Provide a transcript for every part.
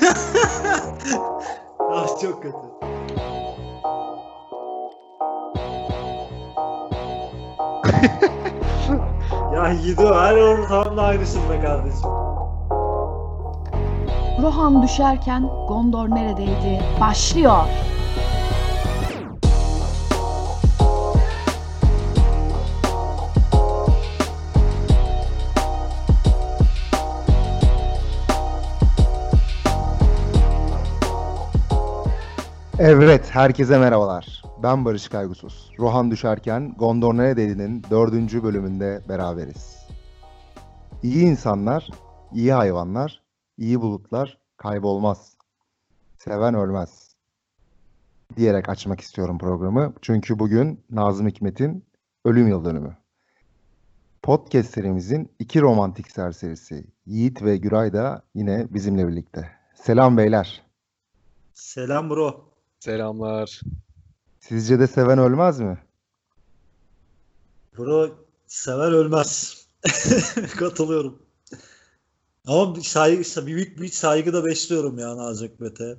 ah çok kötü. ya Yiğido her ortamda aynısın be kardeşim. Rohan düşerken Gondor neredeydi? Başlıyor. Evet, herkese merhabalar. Ben Barış Kaygusuz. Rohan Düşerken Gondor Neredeydinin dördüncü bölümünde beraberiz. İyi insanlar, iyi hayvanlar, iyi bulutlar kaybolmaz. Seven ölmez. Diyerek açmak istiyorum programı. Çünkü bugün Nazım Hikmet'in ölüm yıl dönümü. Podcast serimizin iki romantik serserisi Yiğit ve Güray da yine bizimle birlikte. Selam beyler. Selam bro. Selamlar. Sizce de seven ölmez mi? Bro sever ölmez. Katılıyorum. Ama bir saygı, büyük bir saygı da besliyorum ya Nazım Hikmet'e.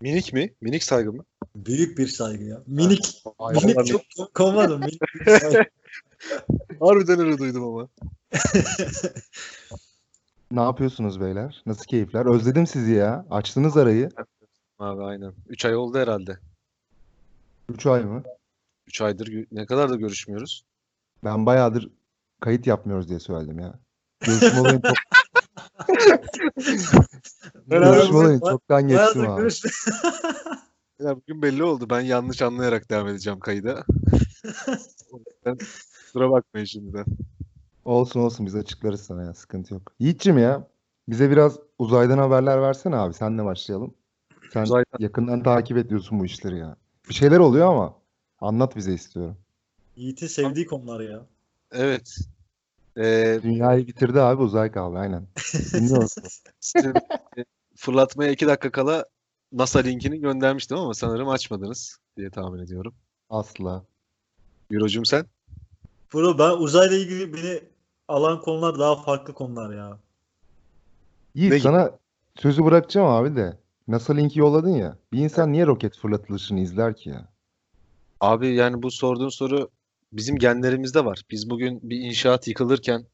Minik mi? Minik saygı mı? Büyük bir saygı ya. Minik. Hayvan minik minik. çok konmadım. Minik bir saygı. Harbiden öyle duydum ama. Ne yapıyorsunuz beyler? Nasıl keyifler? Özledim sizi ya. Açtınız arayı. Abi aynen. 3 ay oldu herhalde. 3 ay mı? 3 aydır ne kadar da görüşmüyoruz. Ben bayağıdır kayıt yapmıyoruz diye söyledim ya. Görüşme olayım, çok, görüşme olayım çoktan geçtim abi. Ya bugün belli oldu. Ben yanlış anlayarak devam edeceğim kayıda. Yüzden Kusura bakmayın şimdiden. Olsun olsun biz açıklarız sana ya. Sıkıntı yok. Yiğit'cim ya bize biraz uzaydan haberler versene abi. Senle başlayalım. Sen Uzaydan- yakından takip ediyorsun bu işleri ya. Bir şeyler oluyor ama anlat bize istiyorum. Yiğit'in sevdiği konular ya. Evet. Ee, Dünyayı bitirdi abi uzay kaldı aynen. E, fırlatmaya 2 dakika kala NASA linkini göndermiştim ama sanırım açmadınız diye tahmin ediyorum. Asla. Eurocum sen? Bro ben uzayla ilgili beni alan konular daha farklı konular ya. Yiğit Ne sana sözü bırakacağım abi de. NASA linki yolladın ya. Bir insan niye roket fırlatılışını izler ki ya? Abi yani bu sorduğun soru bizim genlerimizde var. Biz bugün bir inşaat yıkılırken,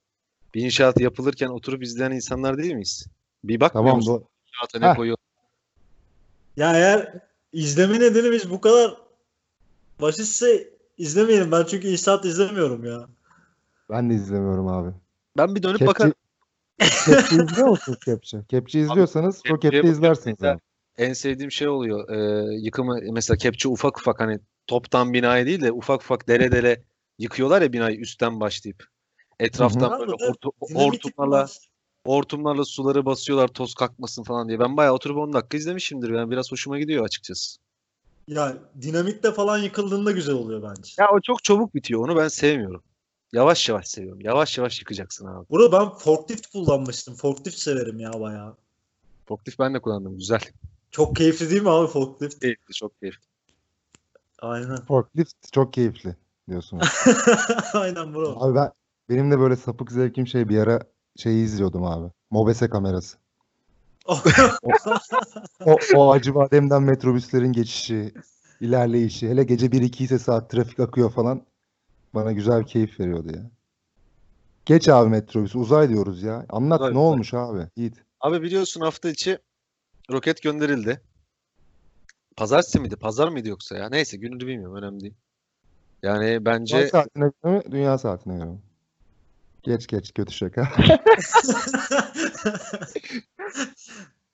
bir inşaat yapılırken oturup izleyen insanlar değil miyiz? Bir bakmıyor Tamam musun bu. inşaata ne koyuyor? Ya eğer izleme nedenimiz bu kadar basitse izlemeyelim. Ben çünkü inşaat izlemiyorum ya. Ben de izlemiyorum abi. Ben bir dönüp Kepçe, bakarım. Kepçe izliyor musunuz Kepçe? Kepçe izliyorsanız Kepçe'ye rokette bakıyorum izlersiniz abi. En sevdiğim şey oluyor. Ee, yıkımı mesela kepçe ufak ufak hani toptan binayı değil de ufak ufak dere dere yıkıyorlar ya binayı üstten başlayıp. Etraftan Hı hı. böyle Abi, hortu- hortumlarla hortumlarla suları basıyorlar toz kalkmasın falan diye. Ben bayağı oturup 10 dakika izlemişimdir. Yani biraz hoşuma gidiyor açıkçası. Ya dinamitle falan yıkıldığında güzel oluyor bence. Ya o çok çabuk bitiyor. Onu ben sevmiyorum. Yavaş yavaş seviyorum. Yavaş yavaş yıkacaksın abi. Bro ben forklift kullanmıştım. Forklift severim ya bayağı. Forklift ben de kullandım. Güzel. Çok keyifli değil mi abi forklift? Keyifli, çok keyifli. Aynen. Forklift çok keyifli diyorsunuz. Aynen bro. Abi ben benim de böyle sapık zevkim şey bir ara şeyi izliyordum abi. Mobese kamerası. O, o Acıbadem'den metrobüslerin geçişi, ilerleyişi, hele gece 1-2 ise saat trafik akıyor falan bana güzel bir keyif veriyordu ya. Geç abi metrobüs, uzay diyoruz ya. Anlat Uzay, ne uzay. olmuş abi? Yiğit. Abi biliyorsun hafta içi roket gönderildi. Pazartesi miydi? Pazar mıydı yoksa ya? Neyse gününü bilmiyorum. Önemli değil. Yani bence saatine göre mi, dünya saatine göre mi? Geç geç kötü şaka.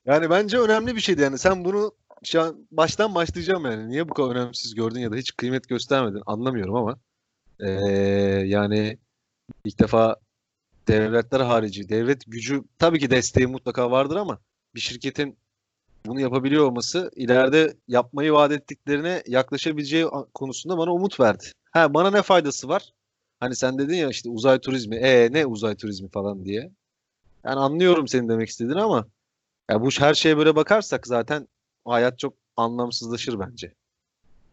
yani bence önemli bir şeydi yani. Sen bunu şu an baştan başlayacağım yani. Niye bu kadar önemsiz gördün ya da hiç kıymet göstermedin anlamıyorum ama eee, yani ilk defa devletler harici devlet gücü tabii ki desteği mutlaka vardır ama bir şirketin bunu yapabiliyor olması ileride yapmayı vaat ettiklerine yaklaşabileceği konusunda bana umut verdi. Ha bana ne faydası var? Hani sen dedin ya işte uzay turizmi. E ne uzay turizmi falan diye. Yani anlıyorum senin demek istediğini ama ya bu her şeye böyle bakarsak zaten hayat çok anlamsızlaşır bence.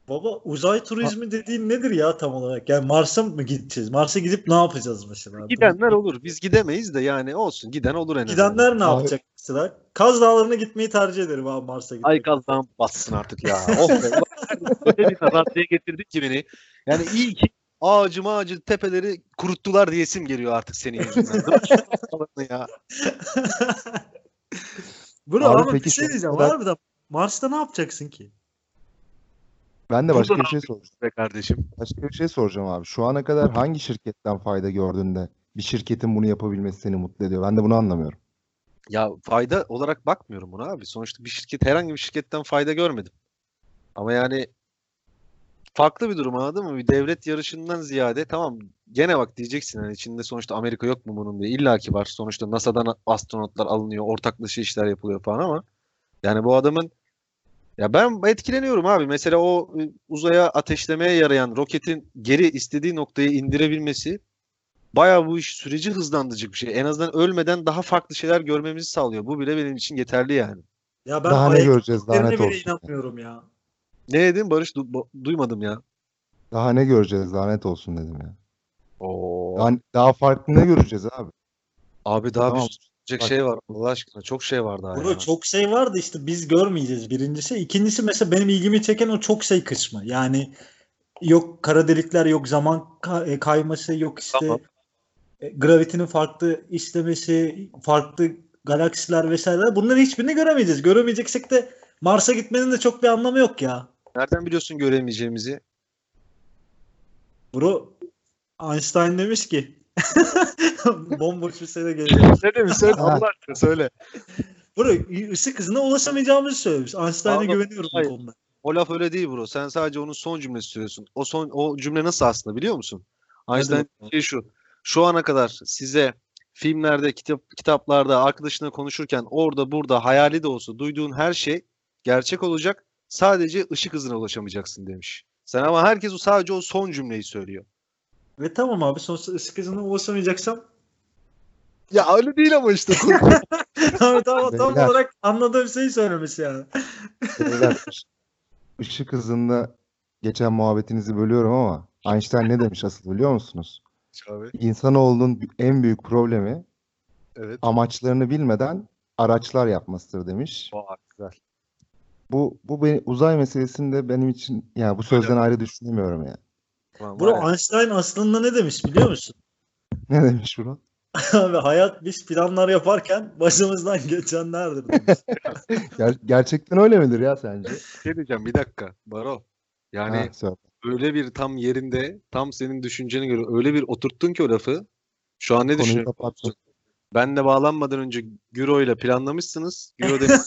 Baba uzay turizmi dediğin nedir ya tam olarak? Yani Mars'a mı gideceğiz? Mars'a gidip ne yapacağız mesela? Gidenler olur. Biz gidemeyiz de yani olsun. Giden olur en azından. Gidenler ne Abi- yapacak mesela? Kaz Dağları'na gitmeyi tercih ederim abi Mars'a gitmek. Ay kazdan bassın artık ya. Oh be. Öyle bir raddeye getirdik ki beni. Yani iyi ki ağacı ağacı tepeleri kuruttular diyesim geliyor artık senin yüzünden. ya. Bro Abi ama peki bir şey diyeceğim. kadar- Harbiden Mars'ta ne yapacaksın ki? Ben de başka Burada bir şey soracağım. Be kardeşim. Başka bir şey soracağım abi. Şu ana kadar hangi şirketten fayda gördün de bir şirketin bunu yapabilmesi seni mutlu ediyor? Ben de bunu anlamıyorum. Ya fayda olarak bakmıyorum buna abi. Sonuçta bir şirket herhangi bir şirketten fayda görmedim. Ama yani farklı bir durum anladın mı? Bir devlet yarışından ziyade tamam gene bak diyeceksin hani içinde sonuçta Amerika yok mu bunun diye. İlla ki var. Sonuçta NASA'dan astronotlar alınıyor, ortaklaşa işler yapılıyor falan ama yani bu adamın ya ben etkileniyorum abi. Mesela o e, uzaya ateşlemeye yarayan roketin geri istediği noktaya indirebilmesi bayağı bu iş süreci hızlandırıcı bir şey. En azından ölmeden daha farklı şeyler görmemizi sağlıyor. Bu bile benim için yeterli yani. Ya ben Daha ne göreceğiz daha izlerine net bile olsun. inanmıyorum ya. Ne dedin Barış? Du- duymadım ya. Daha ne göreceğiz daha net olsun dedim ya. Oo. Daha, daha farklı ne göreceğiz abi? Abi daha Tamam. bir Bak. şey var Allah aşkına. Çok şey var daha Bro ya. çok şey vardı işte biz görmeyeceğiz birincisi. İkincisi mesela benim ilgimi çeken o çok şey kısmı. Yani yok kara delikler yok zaman ka- e, kayması yok işte Tamam. e, gravitinin farklı işlemesi farklı galaksiler vesaire bunların hiçbirini göremeyeceğiz. Göremeyeceksek de Mars'a gitmenin de çok bir anlamı yok ya. Nereden biliyorsun göremeyeceğimizi? Bro Einstein demiş ki bomboş bir sene gelecek. Ne demiş? Söyle. Allah aşkına söyle. Bro ışık hızına ulaşamayacağımızı söylemiş. Einstein'a güveniyorum bu hayır. konuda. O laf öyle değil bro. Sen sadece onun son cümlesi söylüyorsun. O son o cümle nasıl aslında biliyor musun? Einstein şey şu. Şu ana kadar size filmlerde, kitap kitaplarda arkadaşına konuşurken orada burada hayali de olsa duyduğun her şey gerçek olacak. Sadece ışık hızına ulaşamayacaksın demiş. Sen ama herkes o sadece o son cümleyi söylüyor. Ve tamam abi sonuçta ışık hızına ulaşamayacaksam Ya öyle değil ama işte. Abi tam Beyler. olarak anladığım şeyi söylemiş yani. Beyler, ış- ışık hızında geçen muhabbetinizi bölüyorum ama Einstein ne demiş asıl biliyor musunuz? Abi, İnsanoğlunun en büyük problemi evet. amaçlarını bilmeden araçlar yapmasıdır demiş. Vay, güzel. Bu bu beni, uzay meselesinde benim için yani bu sözden ayrı düşünemiyorum ya. Ulan Bro ya, Einstein aslında ne demiş biliyor musun? Ne demiş bro? Abi hayat biz planlar yaparken başımızdan geçenlerdir demiş. Ger- gerçekten öyle midir ya sence? bir şey diyeceğim bir dakika. Baro. Yani Ha, söyle. öyle bir tam yerinde, tam senin düşüncene göre öyle bir oturttun ki o lafı. Şu an ne Konuyu düşünüyorsun? kapattım. Ben de bağlanmadan önce Güro ile planlamışsınız. Güro demiş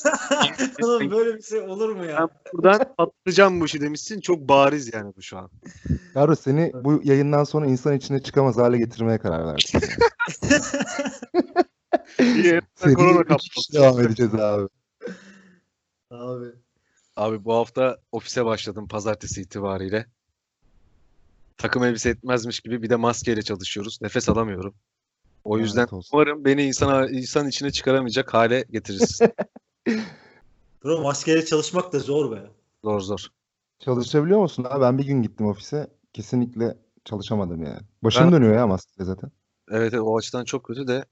Oğlum böyle bir şey olur mu ben ya? buradan patlayacağım bu işi demişsin. Çok bariz yani bu şu an. Yaro seni bu yayından sonra insan içine çıkamaz hale getirmeye karar verdim. İyi, Seni korona kaptı. devam edeceğiz abi. Abi. Abi bu hafta ofise başladım pazartesi itibariyle. Takım elbise etmezmiş gibi bir de maskeyle çalışıyoruz. Nefes alamıyorum. O yüzden olsun. umarım beni insan insan içine çıkaramayacak hale getiririz. Bro maskeyle çalışmak da zor be. zor zor. Çalışabiliyor musun abi? Ben bir gün gittim ofise. Kesinlikle çalışamadım yani. Başım Ben- dönüyor ya maskede zaten. Evet, evet o açıdan çok kötü de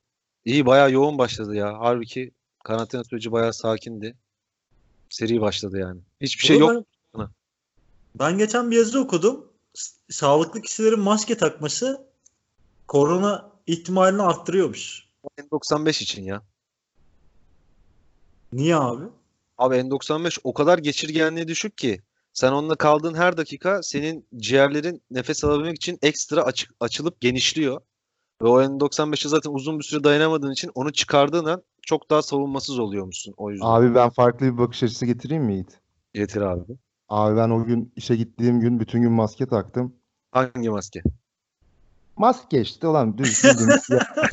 iyi bayağı yoğun başladı ya. Halbuki karantina süreci bayağı sakindi. Seri başladı yani. Hiçbir şey yok. Ben, ben geçen bir yazı okudum. Sağlıklı kişilerin maske takması korona ihtimalini arttırıyormuş. N95 için ya. Niye abi? Abi N95 o kadar geçirgenliği düşük ki sen onunla kaldığın her dakika senin ciğerlerin nefes alabilmek için ekstra açık, açılıp genişliyor. Ve o N95'e zaten uzun bir süre dayanamadığın için onu çıkardığın an çok daha savunmasız oluyormuşsun o yüzden. Abi ben farklı bir bakış açısı getireyim mi Yiğit? Getir abi. Abi ben o gün işe gittiğim gün bütün gün maske taktım. Hangi maske? Maske işte olan düz bildiğimiz ya.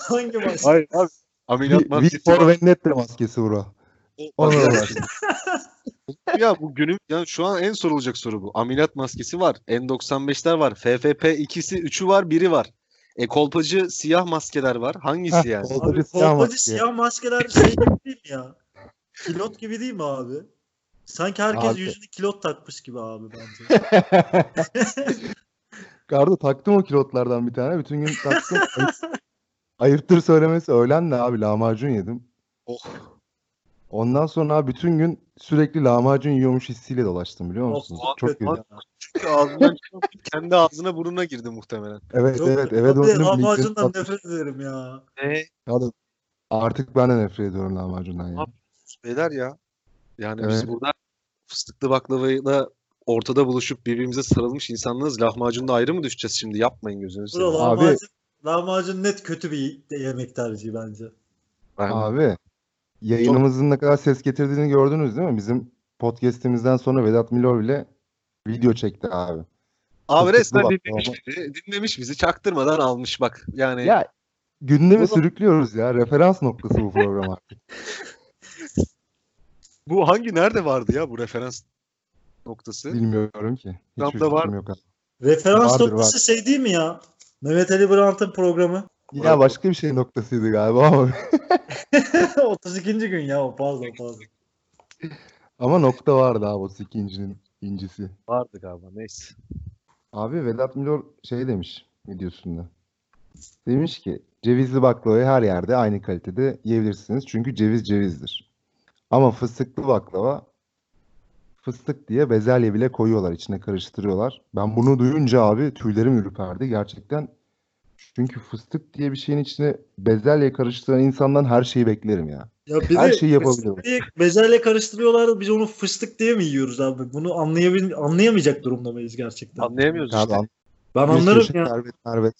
Hangi maske? Hayır abi. Ameliyat maskesi for var. Vendetta maskesi bro. Ona uğraştım. Ya bu günüm yani şu an en sorulacak soru bu. Ameliyat maskesi var. N95'ler var. FFP2'si 3'ü var, biri var. E kolpacı siyah maskeler var. Hangisi Heh, yani? Abi Kolpacı siyah kolpacı maske. siyah maskeler şey gibi değil mi ya? Pilot gibi değil mi abi? Sanki herkes Abi. yüzünü kilot takmış gibi abi bence. Gardo taktım o kilotlardan bir tane. Bütün gün taktım. Ayıp- Ayıptır söylemesi öğlen de abi lahmacun yedim. Oh. Ondan sonra abi bütün gün sürekli lahmacun yiyormuş hissiyle dolaştım biliyor Of, musunuz? muhabbet Çok. Çünkü ağzından kendi ağzına burnuna girdi muhtemelen. Evet Yok, evet eve abi, döndüm. lahmacundan nefret ederim ya. Ne? patladı. Artık ben de nefret ediyorum lahmacundan ya. Abi, Beyler ya. Yani biz Evet. burada fıstıklı baklavayla ortada buluşup birbirimize sarılmış insanlarız. Lahmacunda ayrı mı düşeceğiz şimdi? Yapmayın gözünüzü Bro seveyim. Abi- lahmacun, lahmacun net kötü bir yemek tercihi bence. Ben- Abi yayınımızın ne kadar ses getirdiğini gördünüz değil mi? Bizim podcast'imizden sonra Vedat Milor bile video çekti abi. Abi fıstıklı resmen dinlemiş bizi. Dinlemiş bizi. Çaktırmadan almış bak. Yani Ya gündemi Bunu- sürüklüyoruz ya. Referans noktası bu program artık. bu hangi nerede vardı ya bu referans noktası? Bilmiyorum ki. Tam da var. fikrim yok abi. Referans Vardır, noktası şey değil mi ya? Mehmet Ali Brandt'ın programı. Ya başka bir şey noktasıydı galiba ama şey 32. gün ya o pardon pardon. ama nokta vardı abi o ikincinin incisi. Vardı galiba neyse. Abi Vedat Milor şey demiş videosunda. Demiş ki cevizli baklavayı her yerde aynı kalitede yiyebilirsiniz. Çünkü ceviz cevizdir. Ama fıstıklı baklava fıstık diye bezelye bile koyuyorlar içine karıştırıyorlar. Ben bunu duyunca abi tüylerim ürperdi gerçekten. Çünkü fıstık diye bir şeyin içine bezelye karıştıran insandan her şeyi beklerim ya. Ya bir Her de şeyi yapabilirim. fıstık diye bezelye karıştırıyorlar biz onu fıstık diye mi yiyoruz abi? Bunu anlayabil anlayamayacak durumda mıyız gerçekten? Anlayamıyoruz Abi, işte. an- Ben anlarım ya. şerbet, şerbet.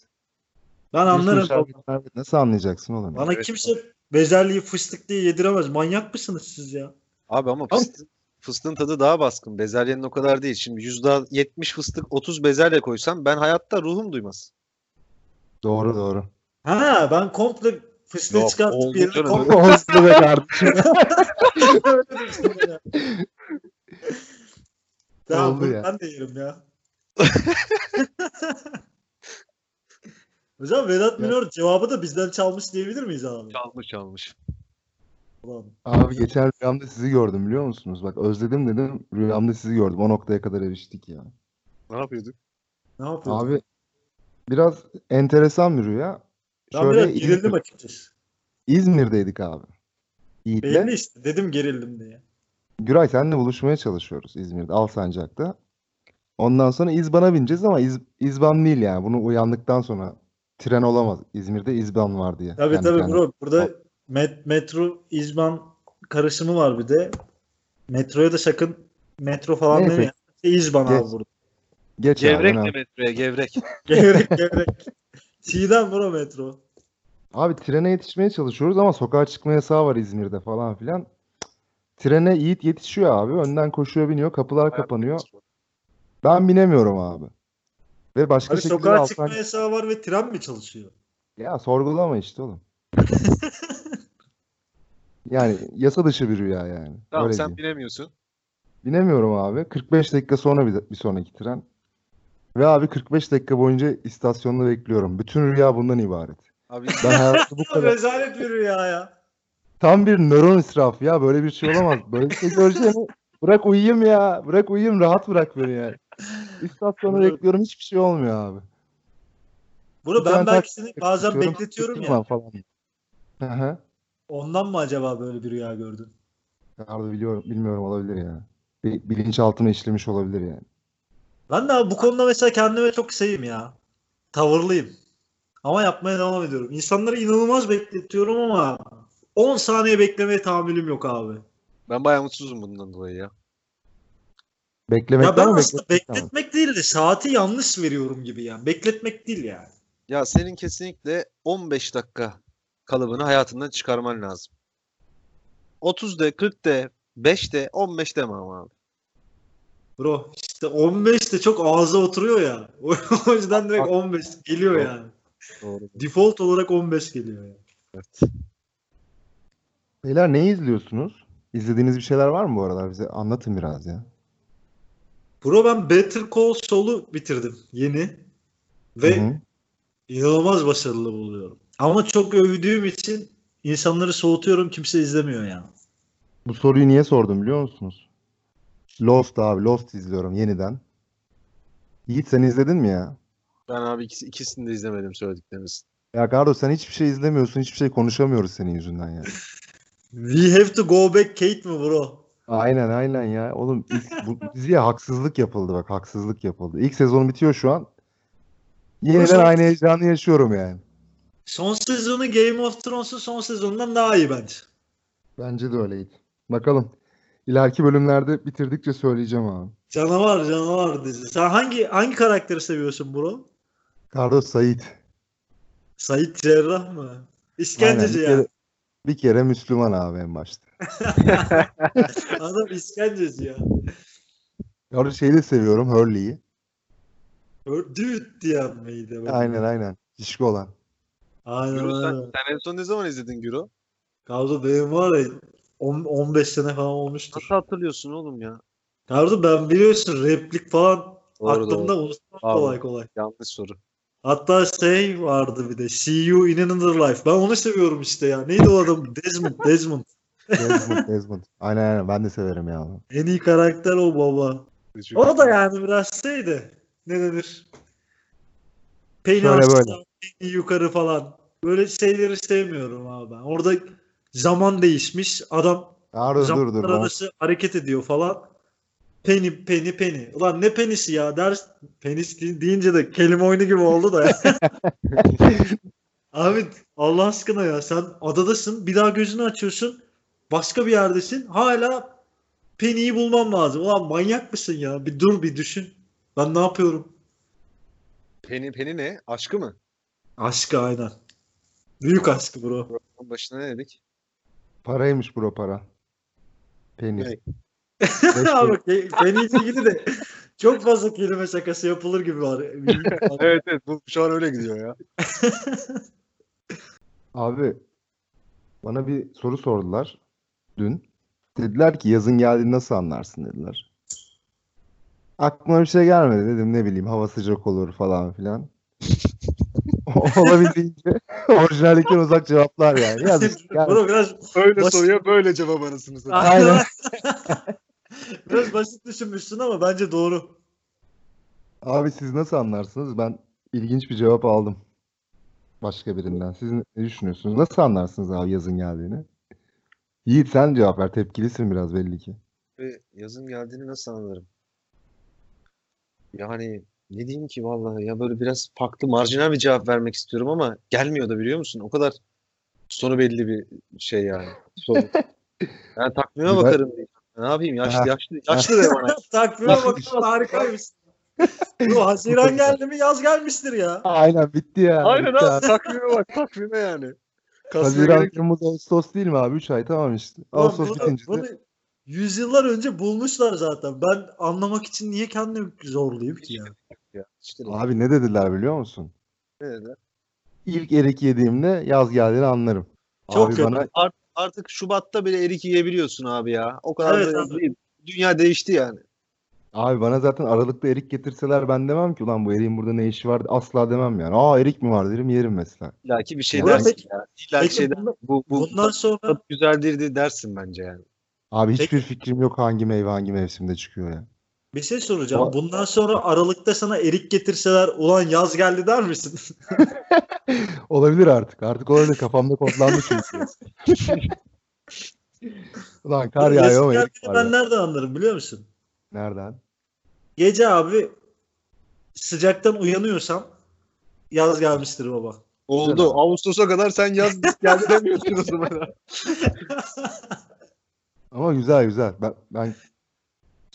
Ben anlarım. şerbet, şerbet. Nasıl anlayacaksın oğlum? Bana Evet, kimse bezelyeyi fıstık diye yediremez. Manyak mısınız siz ya? Abi ama fıstığın, fıstığın tadı daha baskın. Bezelyenin o kadar değil. Şimdi %70 fıstık 30 bezelye koysam ben hayatta ruhum duymaz. Doğru doğru. Ha ben komple fıstığı Yok, çıkartıp canım, komple Olsun be kardeşim. Tamam, Oldu ya. ben de yerim ya. Hocam Vedat Minor cevabı da bizden çalmış diyebilir miyiz abi? Çalmış çalmış. Abi geçen rüyamda sizi gördüm biliyor musunuz? Bak özledim dedim rüyamda sizi gördüm. O noktaya kadar eriştik ya. Ne yapıyorduk? Ne yapıyorsun? Abi biraz enteresan bir rüya. ben Şöyle biraz gerildim İzmir- açıkçası. İzmir'deydik abi. Yiğit'le. Belli işte. Dedim gerildim diye. Güray senle buluşmaya çalışıyoruz İzmir'de Alsancak'ta. Ondan sonra İzban'a bineceğiz ama İz, İzban değil yani. Bunu uyandıktan sonra tren olamaz. İzmir'de İzban var diye. Tabii Kendi tabii bro. Burada met- metro İzban karışımı var bir de. Metroya da sakın metro falan Neyse. demeyin. İzban Geç. abi burada. Geç abi, Gevrek de metroya gevrek. Gevrek gevrek. Çiğdem bro metro. Abi trene yetişmeye çalışıyoruz ama sokağa çıkma yasağı var İzmir'de falan filan. Trene Yiğit yetişiyor abi. Önden koşuyor biniyor. Kapılar kapanıyor. Ben binemiyorum abi. Ve başka Abi şekilde sokağa Alsan- çıkma yasağı var ve tren mi çalışıyor? Ya sorgulama işte oğlum. Yani yasa dışı bir rüya yani. Tamam Öyle sen diyeyim. bilemiyorsun. Binemiyorum abi. 45 dakika sonra bir, bir sonraki tren. Ve abi 45 dakika boyunca istasyonda bekliyorum. Bütün rüya bundan ibaret. Abi Ben hayatımda bu kadar Rezalet bir rüya ya. tam bir nöron israfı ya. Böyle bir şey olamaz. Böyle bir şey göreceğimi bırak uyuyayım ya. Bırak uyuyayım rahat bırak beni ya. İstasyonda Doğru. bekliyorum hiçbir şey olmuyor abi. Bunu ben belki seni bazen bekletiyorum ya. Falan. Hı hı. Ondan mı acaba böyle bir rüya gördün? Abi biliyorum, bilmiyorum olabilir ya. Bir bilinçaltıma işlemiş olabilir yani. Ben de abi bu konuda mesela kendime çok şeyim ya. Tavırlıyım. Ama yapmaya devam ediyorum. İnsanları inanılmaz bekletiyorum ama 10 saniye beklemeye tahammülüm yok abi. ben bayağı mutsuzum bundan dolayı ya. Beklemekten Ya ben mi aslında bekletmekten mi? bekletmek değil de saati yanlış veriyorum gibi yani. Bekletmek değil yani. Ya senin kesinlikle 15 dakika kalıbını hayatından çıkarman lazım. 30 de, 40 de, 5 de, 15 deme ama abi. Bro işte 15 de çok ağza oturuyor ya. O yüzden direkt 15 geliyor Doğru. yani. Doğru. Default olarak 15 geliyor yani. Evet. Beyler ne izliyorsunuz? İzlediğiniz bir şeyler var mı bu aralar? Bize anlatın biraz ya. Bro ben Better Call Saul'u bitirdim yeni. Ve Hı hı. inanılmaz başarılı buluyorum. Ama çok övdüğüm için insanları soğutuyorum kimse izlemiyor ya. Bu soruyu niye sordum biliyor musunuz? Lost abi. Lost izliyorum yeniden. Yiğit sen izledin mi ya? Ben abi ikisi, ikisini de izlemedim söyledikleriniz. Ya Kardo sen hiçbir şey izlemiyorsun. Hiçbir şey konuşamıyoruz senin yüzünden ya. We have to go back Kate mi bro? Aynen aynen ya. Oğlum ilk, bu diziye haksızlık yapıldı bak. Haksızlık yapıldı. İlk sezon bitiyor şu an. Yeniden aynı heyecanı yaşıyorum yani. Son sezonu Game of Thrones'un son sezonundan daha iyi bence. Bence de öyleydi. Bakalım. İleriki bölümlerde bitirdikçe söyleyeceğim abi. Canavar canavar dizi. Sen hangi hangi karakteri seviyorsun bro? Kardo Sait. Sait Cerrah mı? İşkenceci Aynen, bir ya. kere, bir kere Müslüman abi en başta. Adam işkenceci ya. Kardo şeyi de seviyorum Hurley'i. Dude diyen miydi? Aynen aynen. Şişko olan. Aynen Güro sen, aynen. sen en son ne zaman izledin Güro? Kardo benim var ya 10 15 sene falan olmuştur. Nasıl hatırlıyorsun oğlum ya? Kardo ben biliyorsun replik falan Doğru, aklımda doğru. unutmam Abi. kolay kolay. Yanlış soru. Hatta şey vardı bir de See You in Another Life. Ben onu seviyorum işte ya. Neydi o adam? Desmond. Desmond. Desmond, Desmond. Aynen aynen ben de severim ya onu. En iyi karakter o baba. O da yani biraz şeydi. Ne denir? Penny Şöyle böyle. Yukarı falan. Böyle şeyleri sevmiyorum abi ben. Orada zaman değişmiş. Adam Kardo dur dur. Ben, arası hareket ediyor falan. Penny, penny, penny. Ulan ne penisi ya ders. Penis de- deyince de kelime oyunu gibi oldu da ya. Abi Allah aşkına ya sen adadasın bir daha gözünü açıyorsun başka bir yerdesin hala Penny'yi bulmam lazım. Ulan manyak mısın ya? Bir dur bir düşün. Ben ne yapıyorum? Penny, Penny ne? Aşkı mı? Aşkı aynen. Büyük aşkı bro. Onun başına ne dedik? paraymış bro para. Penis. Ne? Abi Pe- Penny ile ilgili de çok fazla kelime şakası yapılır gibi var. evet evet bu şu an öyle gidiyor ya. Abi bana bir soru sordular dün. Dediler ki yazın geldiğini nasıl anlarsın dediler. Aklıma bir şey gelmedi dedim ne bileyim hava sıcak olur falan filan. Olabildiğince orijinallikten uzak cevaplar yani. Gel- Bro biraz Öyle Basit- soruya böyle cevap arasını satayım. Aynen. biraz basit düşünmüşsün ama bence doğru. Abi siz nasıl anlarsınız? Ben ilginç bir cevap aldım. Başka birinden. Siz ne düşünüyorsunuz? Nasıl anlarsınız abi yazın geldiğini? Yiğit sen cevap ver. Tepkilisin biraz belli ki. Ve yazın geldiğini nasıl anlarım? Yani ne diyeyim ki vallahi ya böyle biraz farklı marjinal bir cevap vermek istiyorum ama gelmiyor da biliyor musun? O kadar sonu belli bir şey yani. Soru. Yani takvime bakarım diye. Ne yapayım? Yaşlı Ha. yaşlı yaşlı de bana. Takvime bakın harikaymış. Bro Haziran geldi mi yaz gelmiştir ya. Aynen bitti ya. Aynen Bitti abi takvime bak takvime yani. Kasmaya Haziran, gerek. Temmuz, Ağustos değil mi abi? 3 ay tamam işte. Ağustos bunu, bitince de bunu yüzyıllar önce bulmuşlar zaten. Ben anlamak için niye kendimi zorlayayım ki ya? Ya. İşte Abi ne dediler biliyor musun? ne dediler? İlk erik yediğimde yaz geldiğini anlarım. Çok abi kötü. bana Art- artık Şubat'ta bile erik yiyebiliyorsun abi ya. O kadar Evet da abi. değil. Dünya değişti yani. abi bana zaten Aralık'ta erik getirseler ben demem ki ulan bu eriğin burada ne işi var asla demem yani. Aa erik mi var derim yerim mesela. İlla ki bir şey Burak, dersin peki- ya. İlla ki Peki şey bundan, bu, bu bundan sonra güzeldir dersin bence yani. Abi hiçbir Peki. fikrim yok hangi meyve hangi mevsimde çıkıyor ya. Bir şey soracağım. Ama- Bundan sonra Aralık'ta sana erik getirseler ulan yaz geldi der misin? Olabilir artık. Artık olabilir. Kafamda kodlandı çünkü. Ulan kar yağıyor ama erik var ben nereden anlarım biliyor musun? Nereden? Gece abi sıcaktan uyanıyorsam yaz gelmiştir baba. Oldu. Güzel. Ağustos'a kadar sen yaz geldi demiyorsun o zaman. Ama güzel güzel. Ben, ben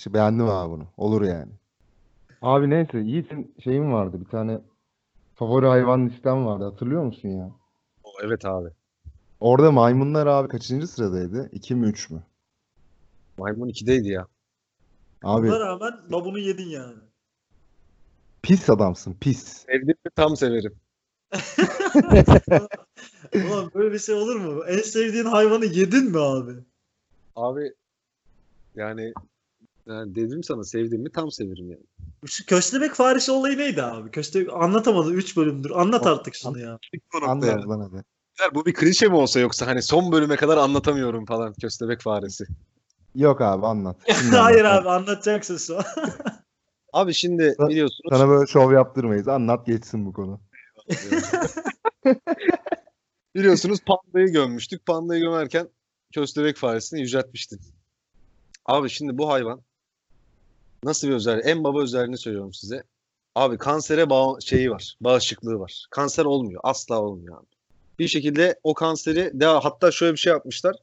işte beğendim abi bunu. Olur yani. Abi neyse Yiğit'in şeyim vardı. Bir tane favori hayvan listem vardı. Hatırlıyor musun ya? evet abi. Orada maymunlar abi kaçıncı sıradaydı? 2 mi 3 mü? Maymun 2'deydi ya. Abi Buna rağmen babunu yedin yani. pis adamsın pis. Sevdim mi tam severim. Ulan böyle bir şey olur mu? En sevdiğin hayvanı yedin mi abi? Abi yani, yani dedim sana sevdim mi tam severim yani. Şu köstebek faresi olayı neydi abi? Köstebek anlatamadı 3 bölümdür. Anlat artık şunu ya. Anlat bana de. Bu bir klişe mi olsa yoksa hani son bölüme kadar anlatamıyorum falan köstebek faresi. Yok abi anlat. Şimdi Hayır anlat. abi anlatacaksın sonra. Abi şimdi biliyorsunuz Sana böyle şov yaptırmayız. Anlat geçsin bu konu. Biliyorsunuz pandayı gömmüştük. Pandayı gömerken köstebek faresini yüceltmiştim. Abi şimdi bu hayvan nasıl bir özelliği? En baba özelliğini söylüyorum size. Abi kansere bağ şeyi var. Bağışıklığı var. Kanser olmuyor. Asla olmuyor abi. Bir şekilde o kanseri de hatta şöyle bir şey yapmışlar.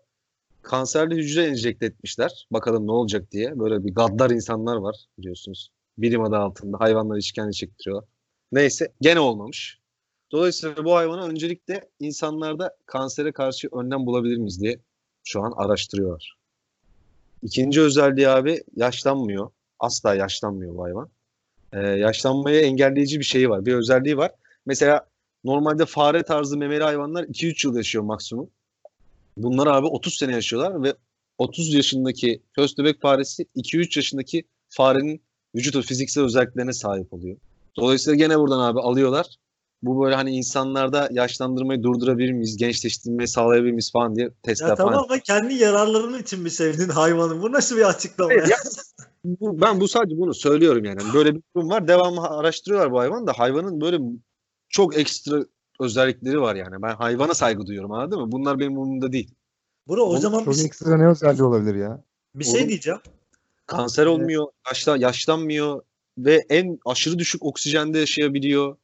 Kanserli hücre enjekte etmişler. Bakalım ne olacak diye. Böyle bir gaddar insanlar var biliyorsunuz. Bilim adı altında hayvanları işkence çektiriyorlar. Neyse gene olmamış. Dolayısıyla bu hayvanı öncelikle insanlarda kansere karşı önlem bulabilir miyiz diye şu an araştırıyorlar. İkinci özelliği abi yaşlanmıyor. Asla yaşlanmıyor bu hayvan. Ee, yaşlanmayı engelleyici bir şeyi var. Bir özelliği var. Mesela normalde fare tarzı memeli hayvanlar 2-3 yıl yaşıyor maksimum. Bunlar abi 30 sene yaşıyorlar ve 30 yaşındaki köstebek faresi 2-3 yaşındaki farenin vücut fiziksel özelliklerine sahip oluyor. Dolayısıyla gene buradan abi alıyorlar. Bu böyle hani insanlarda yaşlandırmayı durdurabilir miyiz, gençleştirmeyi sağlayabilir miyiz falan diye testler ya falan. tamam ama kendi yararların için mi sevdin hayvanı? Bu nasıl bir açıklama ya? Bu- ben bu sadece bunu söylüyorum yani. Hani Böyle bir durum var. Devamlı araştırıyorlar bu hayvan da hayvanın böyle çok ekstra özellikleri var yani. Ben hayvana saygı duyuyorum anladın mı? Bunlar benim umurumda değil. Bro o Oğlum, zaman bir, Çok şey- ekstra ne özelliği olabilir ya? bir şey Oğlum- diyeceğim. Kanser olmuyor, yaşla, yaşlanmıyor ve en aşırı düşük oksijende yaşayabiliyor.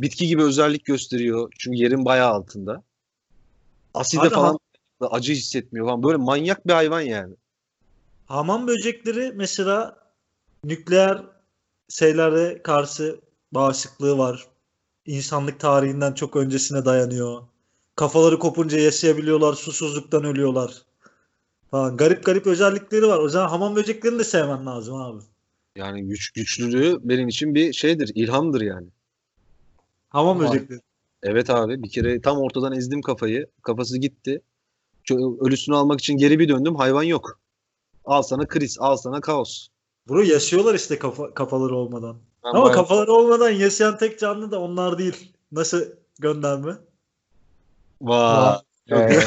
Bitki gibi özellik gösteriyor. Çünkü yerin bayağı altında. Aside Abi falan acı hissetmiyor falan. Böyle manyak bir hayvan yani. Hamam böcekleri mesela nükleer şeylere karşı bağışıklığı var. İnsanlık tarihinden çok öncesine dayanıyor. Kafaları kopunca yaşayabiliyorlar, susuzluktan ölüyorlar. Falan. Garip garip özellikleri var. O zaman hamam böceklerini de sevmen lazım abi. Yani güç güçlülüğü benim için bir şeydir, ilhamdır yani. Hamam böcekleri. Evet abi bir kere tam ortadan ezdim kafayı. Kafası gitti. Ölüsünü almak için geri bir döndüm. Hayvan yok. Al sana kriz, al sana kaos. Bro yaşıyorlar işte kafa, kafaları olmadan. Ben Ama bayağı- kafaları olmadan yaşayan tek canlı da onlar değil. Nasıl gönderme? Vay. Ee,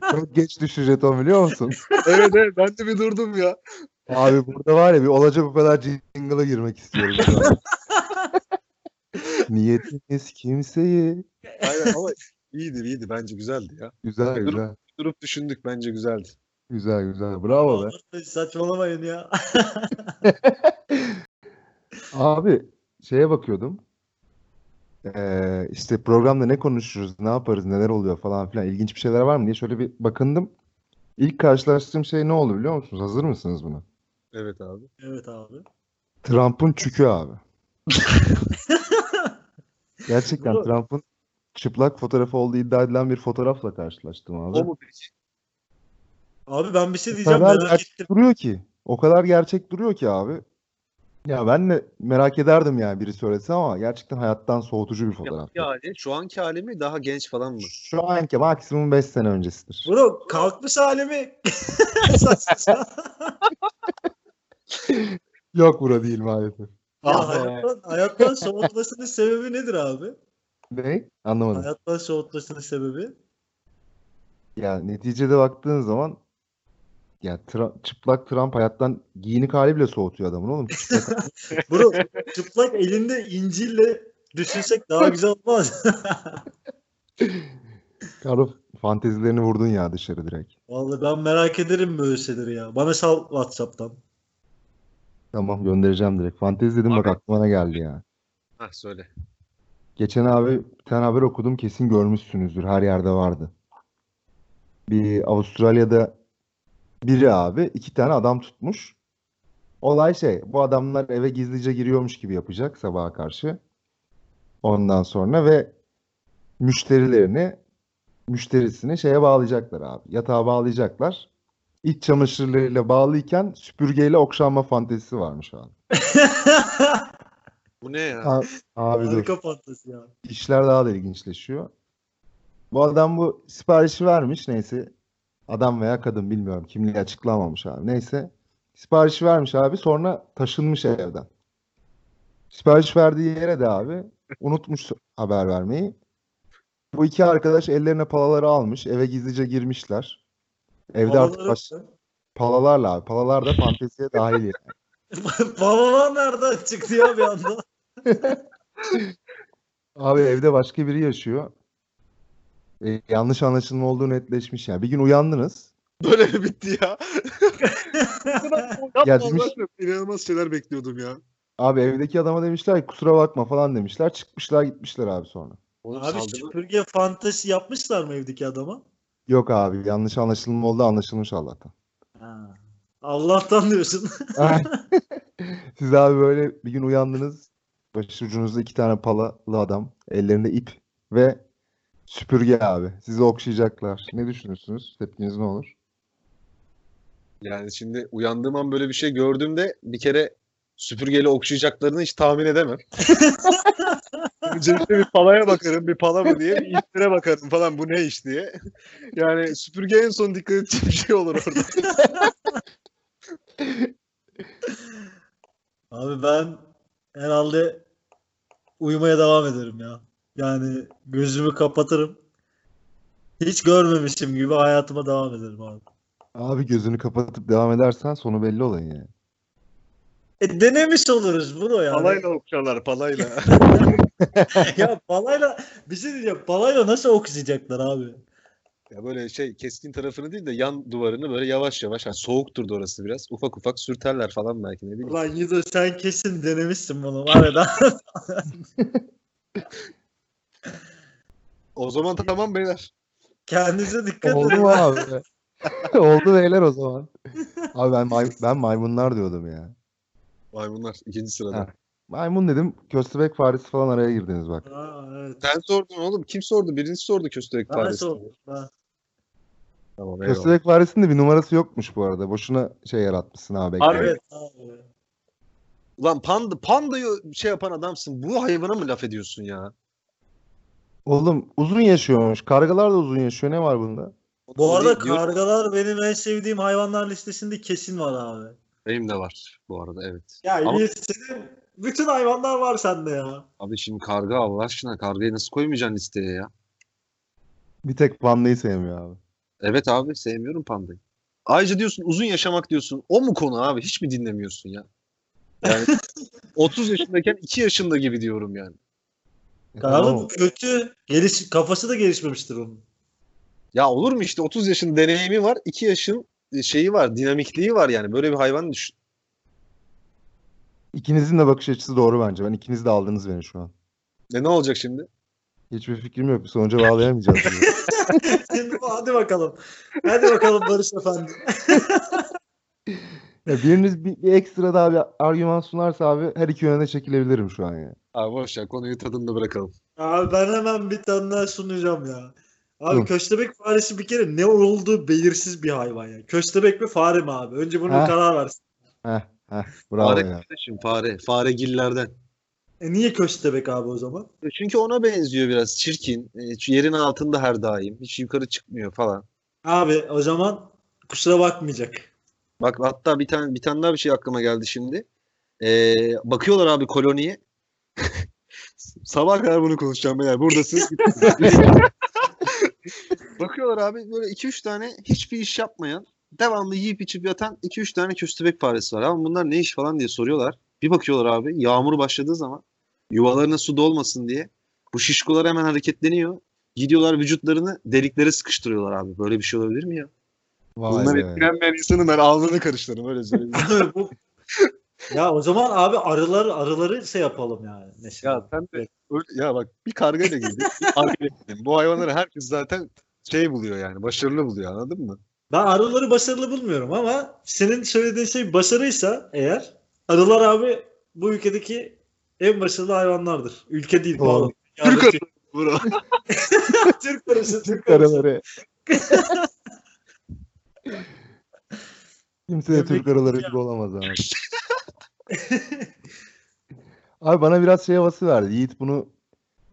çok geç düştü jeton biliyor musun? evet evet ben de bir durdum ya. Abi burada var ya bir olacak bu kadar jingle'a girmek istiyorum Niyetimiz kimseyi. Aynen ama iyiydi iyiydi bence güzeldi ya. Güzel Durup- güzel. Durup düşündük bence güzeldi. Güzel güzel. Bravo be. Saçmalamayın ya. Abi şeye bakıyordum. Ee, işte programda ne konuşuruz, ne yaparız, neler oluyor falan filan ilginç bir şeyler var mı diye şöyle bir bakındım. İlk karşılaştığım şey ne oldu biliyor musunuz? Hazır mısınız buna? Evet abi. evet abi. Trump'ın çükü abi. Gerçekten Bunu- Trump'ın çıplak fotoğrafı olduğu iddia edilen bir fotoğrafla karşılaştım abi. O mu peki? Abi ben bir şey O diyeceğim kadar merak gerçek ettim. duruyor ki. O kadar gerçek duruyor ki abi. Ya ben de merak ederdim yani biri söylese ama gerçekten hayattan soğutucu bir fotoğraf. Şu anki hali, şu anki hali mi daha genç falan mı? Şu anki maksimum 5 sene öncesidir. Bro kalkmış. Saçma sapan. Yok bura değil maalesef. Ya Ah hayattan, hayattan soğutmasının sebebi nedir abi? Ne? Anlamadım. Hayattan soğutmasının sebebi. Ya neticede baktığın zaman ya Tra- çıplak Trump hayattan giyinik hali bile soğutuyor adamın oğlum. Çıplak- Bro çıplak elinde İncil'le düşünsek daha güzel olmaz. Karol fantezilerini vurdun ya dışarı direkt. Vallahi ben merak ederim böyle şeyleri ya. Bana sal WhatsApp'tan. Tamam göndereceğim direkt. Fantezi dedim bak Abi. aklıma ne geldi ya. Hah söyle. Geçen abi bir tane haber okudum kesin görmüşsünüzdür her yerde vardı. Bir Avustralya'da biri abi iki tane adam tutmuş. Olay şey bu adamlar eve gizlice giriyormuş gibi yapacak sabaha karşı. Ondan sonra ve müşterilerini müşterisini şeye bağlayacaklar abi. Yatağa bağlayacaklar. İç çamaşırlarıyla bağlıyken süpürgeyle okşanma fantezisi varmış abi. Bu ne ya? Abi dur. Harika fantezi ya. İşler daha da ilginçleşiyor. Bu adam bu siparişi vermiş neyse. Adam veya kadın bilmiyorum kimliği açıklamamış abi. Neyse. Siparişi vermiş abi sonra taşınmış evden. Sipariş verdiği yere de abi unutmuş haber vermeyi. Bu iki arkadaş ellerine palaları almış eve gizlice girmişler. Evde artık Havaları- baş- Palalarla abi. Palalar da fanteziye dahil yani. Babalar nereden çıktı ya bir anda? Abi evde başka biri yaşıyor. E, yanlış anlaşılma olduğu netleşmiş yani. Bir gün uyandınız. Böyle mi bitti ya? Ya demiş- İnanılmaz şeyler bekliyordum ya. Abi evdeki adama demişler kusura bakma falan demişler. Çıkmışlar gitmişler abi sonra. Oğlum Abi saldırı- süpürge fantezi yapmışlar mı evdeki adama? Yok abi yanlış anlaşılma oldu anlaşılmış Allah'tan. Ha. Allah'tan diyorsun. Siz abi böyle bir gün uyandınız. Başucunuzda iki tane palalı adam. Ellerinde ip ve süpürge abi. Sizi okşayacaklar. Ne düşünürsünüz? Tepkiniz ne olur? Yani şimdi uyandığım an böyle bir şey gördüğümde bir kere süpürgeyle okşayacaklarını hiç tahmin edemem. Öncelikle bir palaya bakarım, bir pala mı diye, bir iplere bakarım falan bu ne iş diye. Yani süpürge en son dikkat edeceğim bir şey olur orada. Abi ben herhalde uyumaya devam ederim ya. Yani gözümü kapatırım. Hiç görmemişim gibi hayatıma devam ederim abi. Abi gözünü kapatıp devam edersen sonu belli olayın yani. E denemiş oluruz bunu yani. Palayla okşarlar, palayla. ya balayla bir şey diyeceğim. Balayla nasıl okuyacaklar abi? Ya böyle şey keskin tarafını değil de yan duvarını böyle yavaş yavaş, yani soğuktur da orası biraz. Ufak ufak sürterler falan belki ne bileyim. Ulan Yiğido sen kesin denemişsin bunu var ya. O zaman tamam beyler. Kendinize dikkat Oldu edin. mu abi? Oldu beyler o zaman. Abi ben may- ben maymunlar diyordum ya. Maymunlar ikinci sırada. Ha. Maymun dedim. Köstebek faresi falan araya girdiniz bak. Ha, evet. Sen sordun oğlum. Kim sordu? Birisi sordu köstebek Ben faresi. sordum. Tamam eyvallah. Köstebek faresinin de bir numarası yokmuş bu arada. Boşuna şey yaratmışsın abi. Harbi. ekmeğe. Evet abi. Ulan panda, pandayı şey yapan adamsın. Bu hayvana mı laf ediyorsun ya? Oğlum uzun yaşıyormuş. Kargalar da uzun yaşıyor. Ne var bunda? Bu arada kargalar benim en sevdiğim hayvanlar listesinde kesin var abi. Benim de var bu arada evet. Ya Ama- senin bütün hayvanlar var sende ya. Abi şimdi karga Allah aşkına kargayı nasıl koymayacaksın listeye ya? Bir tek pandayı sevmiyor abi. Evet abi sevmiyorum pandayı. Ayrıca diyorsun uzun yaşamak diyorsun. O mu konu abi? Hiç mi dinlemiyorsun ya? Yani 30 yaşındayken 2 yaşında gibi diyorum yani. E, Karga tamam. kötü. Geliş, kafası da gelişmemiştir onun. Ya olur mu işte 30 yaşın deneyimi var. 2 yaşın şeyi var. Dinamikliği var yani. Böyle bir hayvan düşün. İkinizin de bakış açısı doğru bence. Ben ikiniz de aldınız beni şu an. E ne olacak şimdi? Hiçbir fikrim yok. Sonuca bağlayamayacağız. Şimdi hadi bakalım. Hadi bakalım Barış Efendi. ya biriniz bir, bir ekstra daha bir argüman sunarsa abi her iki yöne de çekilebilirim şu an ya. Abi boş ver konuyu tadında bırakalım. Abi ben hemen bir tane daha sunacağım ya. Abi Hı. köstebek faresi bir kere ne olduğu belirsiz bir hayvan ya. Köstebek mi fare mi abi? Önce bunu Ha. karar versin. Heh, heh, bravo Fare ya. kardeşim fare. Faregillerden. E niye köstebek abi o zaman? Çünkü ona benziyor biraz. Çirkin. E, şu yerin altında her daim. Hiç yukarı çıkmıyor falan. Abi o zaman kusura bakmayacak. Bak hatta bir tane bir tane daha bir şey aklıma geldi şimdi. Ee, bakıyorlar abi koloniye. Sabah kadar bunu konuşacağım beyler. Buradasın. bakıyorlar abi böyle 2-3 tane hiçbir iş yapmayan, devamlı yiyip içip yatan 2-3 tane köstebek faresi var. Ama bunlar ne iş falan diye soruyorlar. Bir bakıyorlar abi yağmur başladığı zaman yuvalarına su dolmasın diye bu şişkolar hemen hareketleniyor. Gidiyorlar vücutlarını deliklere sıkıştırıyorlar abi. Böyle bir şey olabilir mi ya? Vay Bunlar etkilenmeyen insanın ben alnını karıştırırım öyle söyleyeyim. Bu- ya o zaman abi arılar arıları şey yapalım yani mesela. Ya sen de öyle- ya bak bir girdin, bir arıyla girdin. Bu hayvanları herkes zaten şey buluyor yani, başarılı buluyor anladın mı? Ben arıları başarılı bulmuyorum ama senin söylediğin şey başarıysa eğer arılar abi bu ülkedeki en başarılı hayvanlardır. Ülke değil. Pardon. Türk Dünyadaki- Bro. Türk arısı. Türk arısı. Arıları. Kimse de Türk arıları gibi olamaz abi. Abi bana biraz şey havası verdi. Yiğit bunu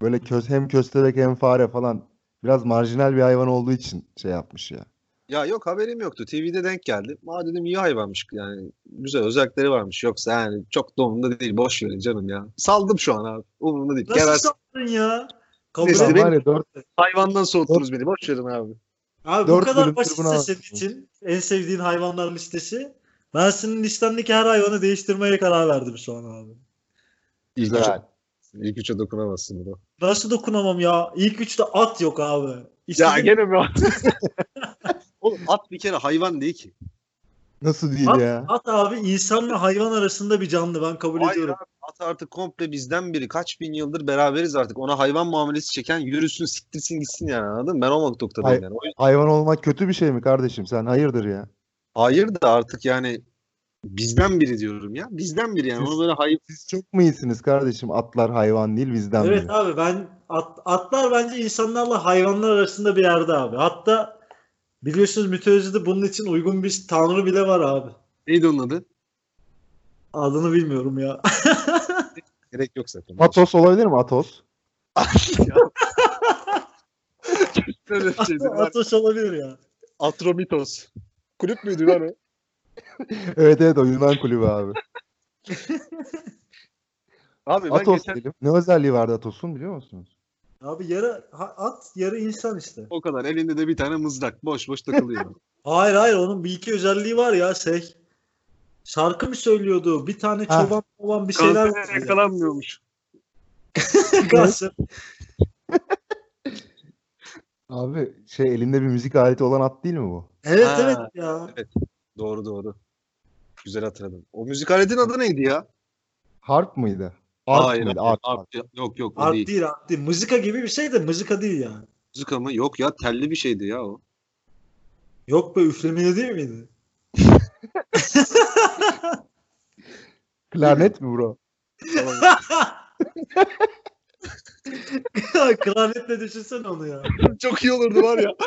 böyle köz, hem köstebek hem fare falan biraz marjinal bir hayvan olduğu için şey yapmış ya. Ya yok haberim yoktu. TV'de denk geldi. Ma dedim iyi hayvanmış yani. Güzel özellikleri varmış. Yoksa yani çok da umurumda değil. Boş verin canım ya. Saldım şu an abi. Umurumda değil. Nasıl Geber sandın ya? Kabul Neyse, ya dört, hayvandan soğuttunuz beni. Boş verin abi. Abi bu Dört kadar bunu senin için en sevdiğin hayvanlar listesi. Ben senin listendeki her hayvanı değiştirmeye karar verdim şu an abi. İlk Güzel. üçe, ilk üçe dokunamazsın bro. Nasıl dokunamam ya? İlk üçte at yok abi. Ya İstediğin- gene mi? Oğlum at bir kere hayvan değil ki. Nasıl değil at, ya? at abi insanla hayvan arasında bir canlı ben kabul Hayır ediyorum. abi, at artık komple bizden biri. Kaç bin yıldır beraberiz artık. Ona hayvan muamelesi çeken yürüsün siktirsin gitsin yani anladın mı? Ben o noktadayım Hayır. yani. O yüzden- Hayvan olmak kötü bir şey mi kardeşim? Sen hayırdır ya? Hayır da artık yani bizden biri diyorum ya. Bizden biri yani. Siz- Onu böyle hayır. Siz çok mu iyisiniz kardeşim? Atlar hayvan değil bizden Evet biri. abi ben at, atlar bence insanlarla hayvanlar arasında bir yerde abi. Hatta biliyorsunuz mitolojide bunun için uygun bir tanrı bile var abi. Neydi onun adı? Adını bilmiyorum ya. Gerek yok zaten. Atos olabilir mi? Atos. Atos olabilir ya. Atromitos. Kulüp müydü lan o? Evet evet o Yunan kulübü abi. Abi ben Atos geçen. Ne özelliği vardı Atos'un biliyor musunuz? Abi yarı ha- at yarı insan işte. o kadar. Elinde de bir tane mızrak. Boş boş takılıyor. Hayır hayır onun bir iki özelliği var ya şey. Şarkı mı söylüyordu? Bir tane Ha. çoban çoban bir şeyler Kansere yakalanmıyormuş. Kanser. Abi şey elinde bir müzik aleti olan at değil mi bu? Evet Ha. evet ya. Doğru doğru. Güzel hatırladım. O müzik aletin adı neydi ya? Harp mıydı? Arp Hayır. mıydı? Arp. arp. Yok yok o Art değil. değil art değil. Mızıka gibi bir şey de mızıka değil yani. Müzik mı? Yok ya telli bir şeydi ya o. Yok be üflemeli değil miydi? Klarnet mi bro? Klarnetle düşünsene onu ya. Çok iyi olurdu var ya.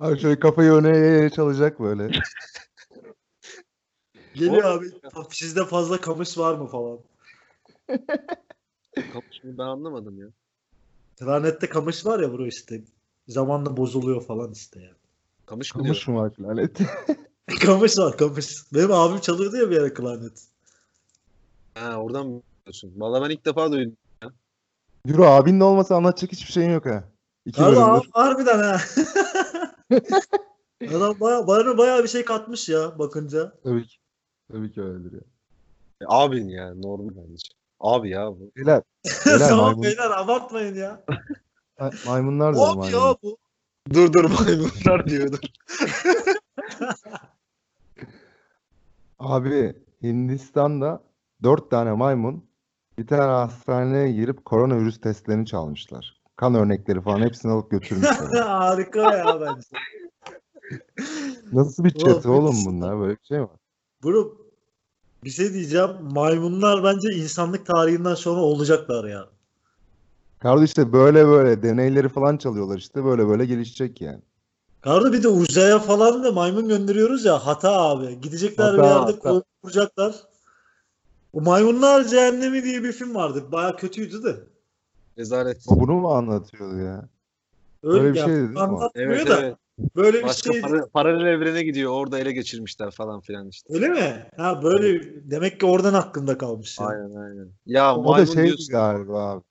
Abi şöyle kafayı öne çalacak böyle. Geliyor abi. Sizde fazla kamış var mı falan. Kapış mı? Ben anlamadım ya. Klarnette kamış var ya bro işte. Zamanla bozuluyor falan işte ya. Kamış mı? Kamış mı var klarnet? kamış var kamış. Benim abim çalıyordu ya bir ara klarnet. Ha oradan mı biliyorsun? Valla ben ilk defa duydum. Yürü abinle olmasa anlatacak hiçbir şeyin yok ha. İki Abi bölümdür. abi, harbiden ha. Adam baya, bana bayağı bir şey katmış ya bakınca. Tabii ki. Tabii ki öyledir ya. E, abin ya normal bence. Abi ya bu. Beyler, beyler tamam maymun, beyler abartmayın ya. ma- maymunlar diyorum Abi maymun. ya bu. Dur dur maymunlar diyordur. Abi Hindistan'da dört tane maymun bir tane hastaneye girip koronavirüs testlerini çalmışlar. Kan örnekleri falan hepsini alıp götürmüşler. Harika ya bence. Nasıl bir çete oğlum bunlar? Böyle bir şey var? Bro bir şey diyeceğim. Maymunlar bence insanlık tarihinden sonra olacaklar ya. Kardeş işte böyle böyle deneyleri falan çalıyorlar işte böyle böyle gelişecek yani. Karda bir de uzaya falan da maymun gönderiyoruz ya hata abi. Gidecekler bir Hata, yerde hata. kur- kuracaklar. O Maymunlar Cehennemi diye bir film vardı. Baya kötüydü de. Rezalet. O bunu mu anlatıyordu ya? Öyle, Öyle bir şey dedi değil mi? Anlatmıyor Evet da evet. böyle bir Başka şey. para- paralel evrene gidiyor. Orada ele geçirmişler falan filan işte. Öyle mi? Ha böyle demek ki oradan aklımda kalmış. ya. Aynen aynen. Ya O da diyorsun. galiba abi.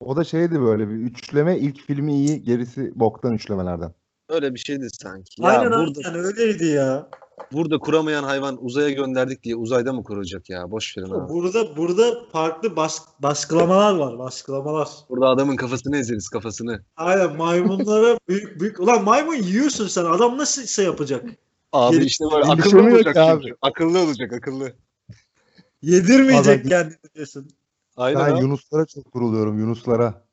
O da şeydi böyle bir üçleme ilk filmi iyi gerisi boktan üçlemelerden. Öyle bir şeydi sanki. Ya Aynen burada aynen öyleydi ya. Burada kuramayan hayvan uzaya gönderdik diye uzayda mı kuracak ya? Boş verin abi. Burada burada farklı bas, baskılamalar var, baskılamalar. Burada adamın kafasını ezeriz kafasını. Aynen maymunlara büyük büyük. Ulan maymun yiyorsun sen. Adam nasıl şey yapacak? Abi Geri- işte böyle akıllı yok olacak abi. çünkü. Akıllı olacak akıllı. Yedirmeyecek Adam- kendini diyorsun. Aynen Ben abi. Yunuslara çok kuruluyorum Yunuslara.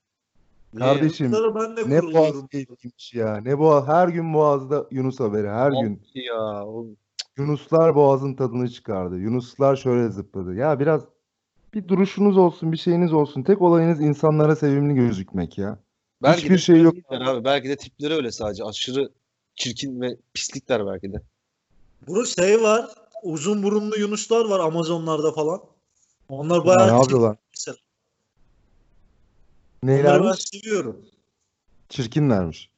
Kardeşim ben de ne kuruluyorum. boğaz keyifliymiş ya. Ne boğaz her gün boğazda Yunus haberi her gün. Ya oğlum. Yunuslar boğazın tadını çıkardı. Yunuslar şöyle zıpladı. Ya biraz bir duruşunuz olsun, bir şeyiniz olsun. Tek olayınız insanlara sevimli gözükmek ya. Belki Hiçbir de şey yok. tipler abi. Belki de tipleri öyle sadece. Aşırı çirkin ve pislikler belki de. Bu şey var. Uzun burunlu yunuslar var Amazonlarda falan. Onlar Ya bayağı ne yapıyorlar? çirkin. Onları ben seviyorum. Çirkinlermiş.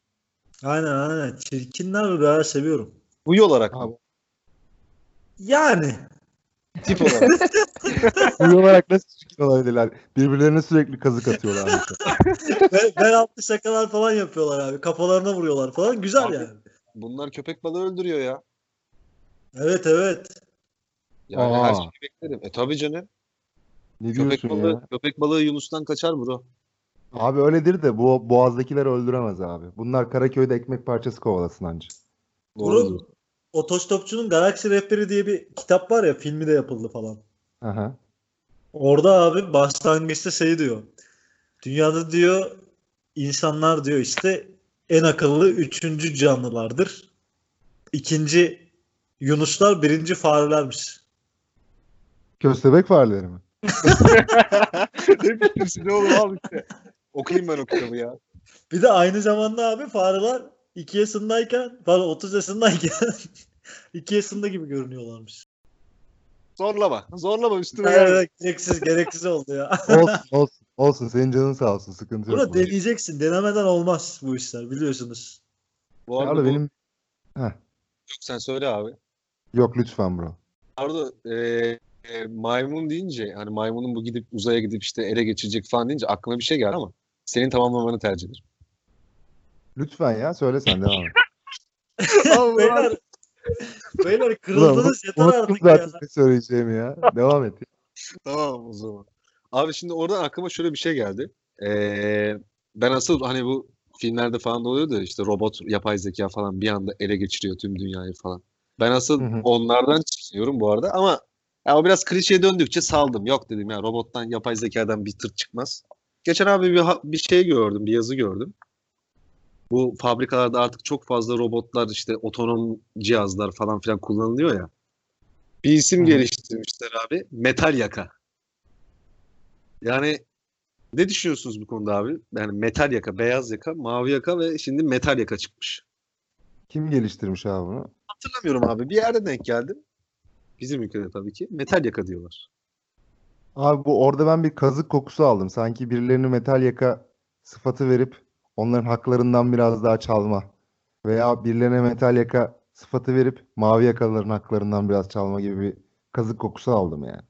Aynen aynen. Çirkinler ve bayağı seviyorum. Huy olarak mı? Abi. Yani. Tip olarak. Huy olarak nasıl çirkin olabilirler? Birbirlerine sürekli kazık atıyorlar. bel altı şakalar falan yapıyorlar abi. Kafalarına vuruyorlar falan. Güzel Abi, yani. Bunlar köpek balığı öldürüyor ya. Evet evet. Yani Aa. her şeyi beklerim. E tabii canım. Ne Köpek diyorsun balığı, ya? köpek balığı Yunus'tan kaçar bro. Abi öyledir de bu boğazdakileri öldüremez abi. Bunlar Karaköy'de ekmek parçası kovalasın anca. Bunun Otostopçunun Galaksi Rehberi diye bir kitap var ya filmi de yapıldı falan. Aha. Orada abi başlangıçta şey diyor. Dünyada diyor insanlar diyor işte en akıllı üçüncü canlılardır. İkinci Yunuslar birinci farelermiş. Köstebek fareleri mi? ne oğlum abi işte. Okuyayım ben o kitabı ya. Bir de aynı zamanda abi fareler 2 yaşındayken pardon 30 yaşındayken 2 yaşında gibi görünüyorlarmış. Zorlama. Zorlama üstüme Evet, evet, gereksiz gereksiz oldu ya. Olsun olsun. Olsun senin canın sağ olsun sıkıntı yok. Bunu deneyeceksin. Denemeden olmaz bu işler biliyorsunuz. Bu arada bu- benim Yok, sen söyle abi. yok lütfen bro. Arada e, e, maymun deyince hani maymunun bu gidip uzaya gidip işte ele geçirecek falan deyince aklıma bir şey geldi ama senin tamamlamanı tercih ederim. Lütfen ya söyle sen devam et. beyler, beyler Ulan, kırıldınız yeter artık ya. zaten ne söyleyeceğimi ya. Devam et. Tamam o zaman. Abi şimdi oradan aklıma şöyle bir şey geldi. Ee, ben asıl hani bu filmlerde falan da oluyordu ya, işte robot, yapay zeka falan bir anda ele geçiriyor tüm dünyayı falan. Ben asıl Hı hı. onlardan çıkıyorum bu arada ama ya o biraz klişeye döndükçe saldım. Yok dedim ya robottan, yapay zekadan bir tır çıkmaz. Geçen abi bir, bir şey gördüm, bir yazı gördüm. Bu fabrikalarda artık çok fazla robotlar işte otonom cihazlar falan filan kullanılıyor ya. Bir isim hı. geliştirmişler abi. Metal yaka. Yani ne düşünüyorsunuz bu konuda abi? Yani metal yaka, beyaz yaka, mavi yaka ve şimdi metal yaka çıkmış. Kim geliştirmiş abi bunu? Hatırlamıyorum abi. Bir yerde denk geldim. Bizim ülkede tabii ki. Metal yaka diyorlar. Abi bu orada ben bir kazık kokusu aldım. Sanki birilerini metal yaka sıfatı verip onların haklarından biraz daha çalma. Veya birilerine metal yaka sıfatı verip mavi yakalıların haklarından biraz çalma gibi bir kazık kokusu aldım yani.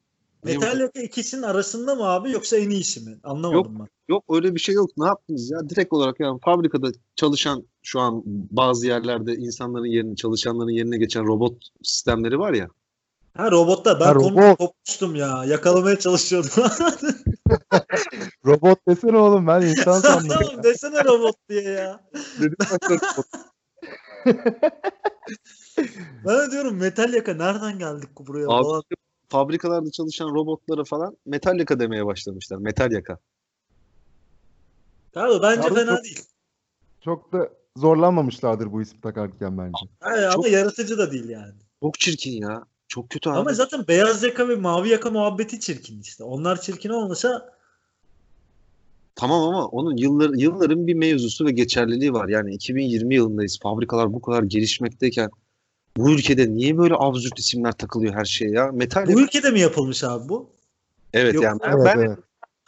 Bu- Metallica ikisinin arasında mı abi yoksa en iyisi mi? Anlamadım ben. Yok öyle bir şey yok. Ne yaptınız ya? Direkt olarak yani fabrikada çalışan şu an bazı yerlerde insanların yerine, çalışanların yerine geçen robot sistemleri var ya. Ha robotta ben Ha, robot. kopmuştum ya. Yakalamaya çalışıyordum. Robot desene oğlum ben insan sandım. Tamam desene robot diye ya. Dedim ben de- Ben diyorum metal yaka nereden geldik buraya Abi falan. fabrikalarda çalışan robotlara falan metal yaka demeye başlamışlar. Metal yaka. Abi bence Abi fena çok- değil. Çok da zorlanmamışlardır bu ismi takarken bence. Hayır, ama çok- yaratıcı da değil yani. Çok çirkin ya. Çok kötü abi. Ama zaten beyaz yaka ve mavi yaka muhabbeti çirkin işte. Onlar çirkin olmasa Tamam ama onun yıllar, yılların bir mevzusu ve geçerliliği var. Yani 2020 yılındayız. Fabrikalar bu kadar gelişmekteyken bu ülkede niye böyle absürt isimler takılıyor her şeye ya? Metal bu ülkede mi yapılmış abi bu? Evet Yok, yani ben, Evet ben evet.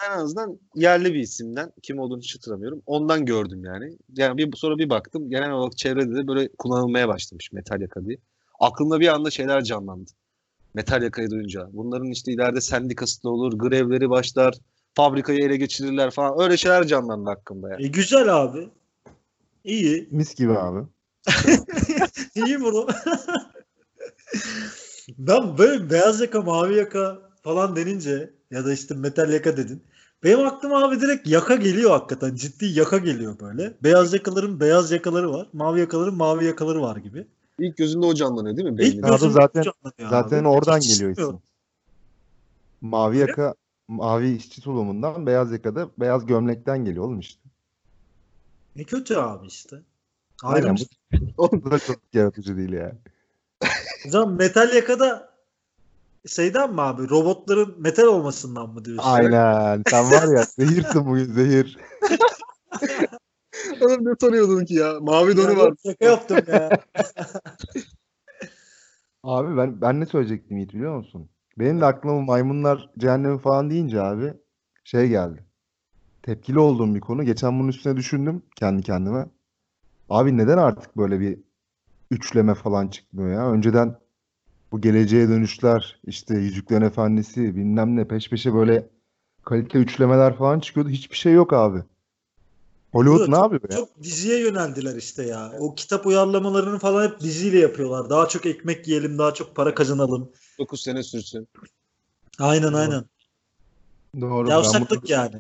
en azından yerli bir isimden kim olduğunu hiç hatırlamıyorum. Ondan gördüm yani. Yani bir sonra bir baktım genel olarak çevrede de böyle kullanılmaya başlamış metal yaka diye. Aklımda bir anda şeyler canlandı. Metal yakayı duyunca. Bunların işte ileride sendikası da olur, grevleri başlar, fabrikayı ele geçirirler falan. Öyle şeyler canlandı aklımda yani. E, güzel abi. İyi. Mis gibi abi. İyi bunu. ben böyle beyaz yaka, mavi yaka falan denince ya da işte metal yaka dedin. Benim aklıma abi direkt yaka geliyor hakikaten. Ciddi yaka geliyor böyle. Beyaz yakaların beyaz yakaları var. Mavi yakaların mavi yakaları var gibi. İlk gözünde o canlanıyor değil mi? İlk Beyninde? Abi gözümde zaten- Zaten abi. oradan Hiç geliyor isim. Mavi yaka mavi işçi tulumundan beyaz yakada beyaz gömlekten geliyor oğlum işte. Ne kötü abi işte. Aynen bu, bu da çok yaratıcı değil yani. O zaman metal yakada şeyden mi abi? Robotların metal olmasından mı diyorsun? Aynen. Sen var ya zehirsin bugün zehir. Oğlum ne sanıyordun ki ya? Mavi donu var. Şaka yaptım ya. Abi ben ben ne söyleyecektim Yiğit biliyor musun? Benim de aklıma maymunlar cehennemi falan deyince abi şey geldi. Tepkili olduğum bir konu. Geçen bunun üstüne düşündüm kendi kendime. Abi neden artık böyle bir üçleme falan çıkmıyor ya? Önceden Bu geleceğe dönüşler, işte Yüzüklerin Efendisi, bilmem ne peş peşe böyle kalite üçlemeler falan çıkıyordu. Hiçbir şey yok abi. Hollywood Burada ne yapıyor ya? Çok diziye yöneldiler işte ya. O kitap uyarlamalarını falan hep diziyle yapıyorlar. Daha çok ekmek yiyelim, daha çok para kazanalım. 9 sene sürsün. Aynen aynen. Doğru. Ben Yavşaklık buna, yani.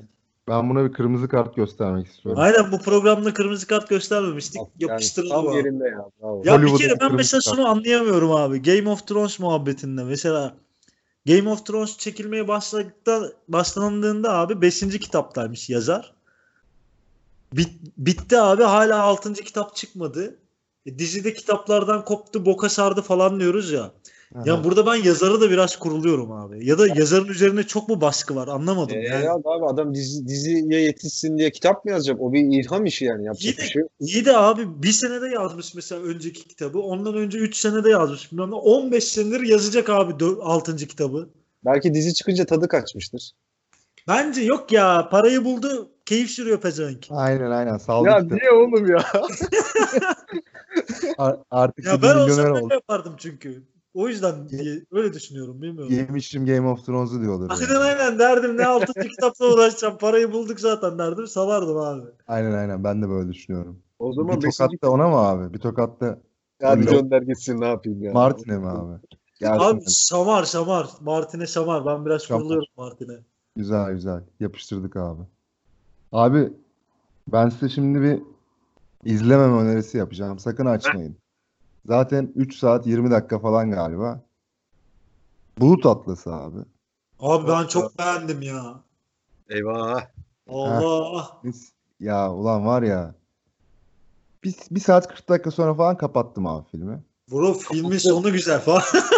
ben buna bir kırmızı kart göstermek istiyorum. Aynen bu programda kırmızı kart göstermemiştik. Yani Yapıştıralım tam abi. yerinde ya. Bravo. Ya bir kere ben mesela kartı. şunu anlayamıyorum abi. Game of Thrones muhabbetinde mesela Game of Thrones çekilmeye başladıkta başlandığında abi 5. kitaptaymış yazar. Bit- bitti abi hala 6. kitap çıkmadı. E, dizide kitaplardan koptu, boka sardı falan diyoruz ya. Aha. Ya burada ben yazarı da biraz kuruluyorum abi. Ya da yazarın üzerine çok mu baskı var anlamadım. Ee, yani. ya abi adam dizi, diziye yetişsin diye kitap mı yazacak? O bir ilham işi yani yapacak İyi bir de, şey. yok. iyi de abi bir senede yazmış mesela önceki kitabı. Ondan önce 3 senede yazmış. Bilmem ne. 15 senedir yazacak abi 6. kitabı. Belki dizi çıkınca tadı kaçmıştır. Bence yok ya. Parayı buldu. Keyif sürüyor pezevenk. Aynen aynen saldı Ya kitabı. niye oğlum ya? Ar- Artık Ya bir ben milyoner olsam oldu. yapardım çünkü. O yüzden diye, öyle düşünüyorum bilmiyorum. Yemişim Game of Thrones'u diyorlar. Aynen yani. aynen derdim ne 6. kitapla uğraşacağım. Parayı bulduk zaten derdim. Salardım abi. Aynen aynen ben de böyle düşünüyorum. O zaman bir tokat da ona mı abi? Bir tokat da Hadi Öyle. gönder gitsin ne yapayım ya. Martin'e mi abi? Gelsin Abi hadi. Şamar Şamar. Martin'e Şamar. Ben biraz Şamar. kuruluyorum Martin'e. Güzel güzel. Yapıştırdık abi. Abi ben size şimdi bir izlememe önerisi yapacağım. Sakın açmayın. Zaten 3 saat 20 dakika falan galiba. Bulut Atlası abi. Abi ben çok beğendim ya. Eyvah. Allah. Biz, ya ulan var ya bir, bir saat 40 dakika sonra falan kapattım abi filmi. Bro filmin sonu güzel falan.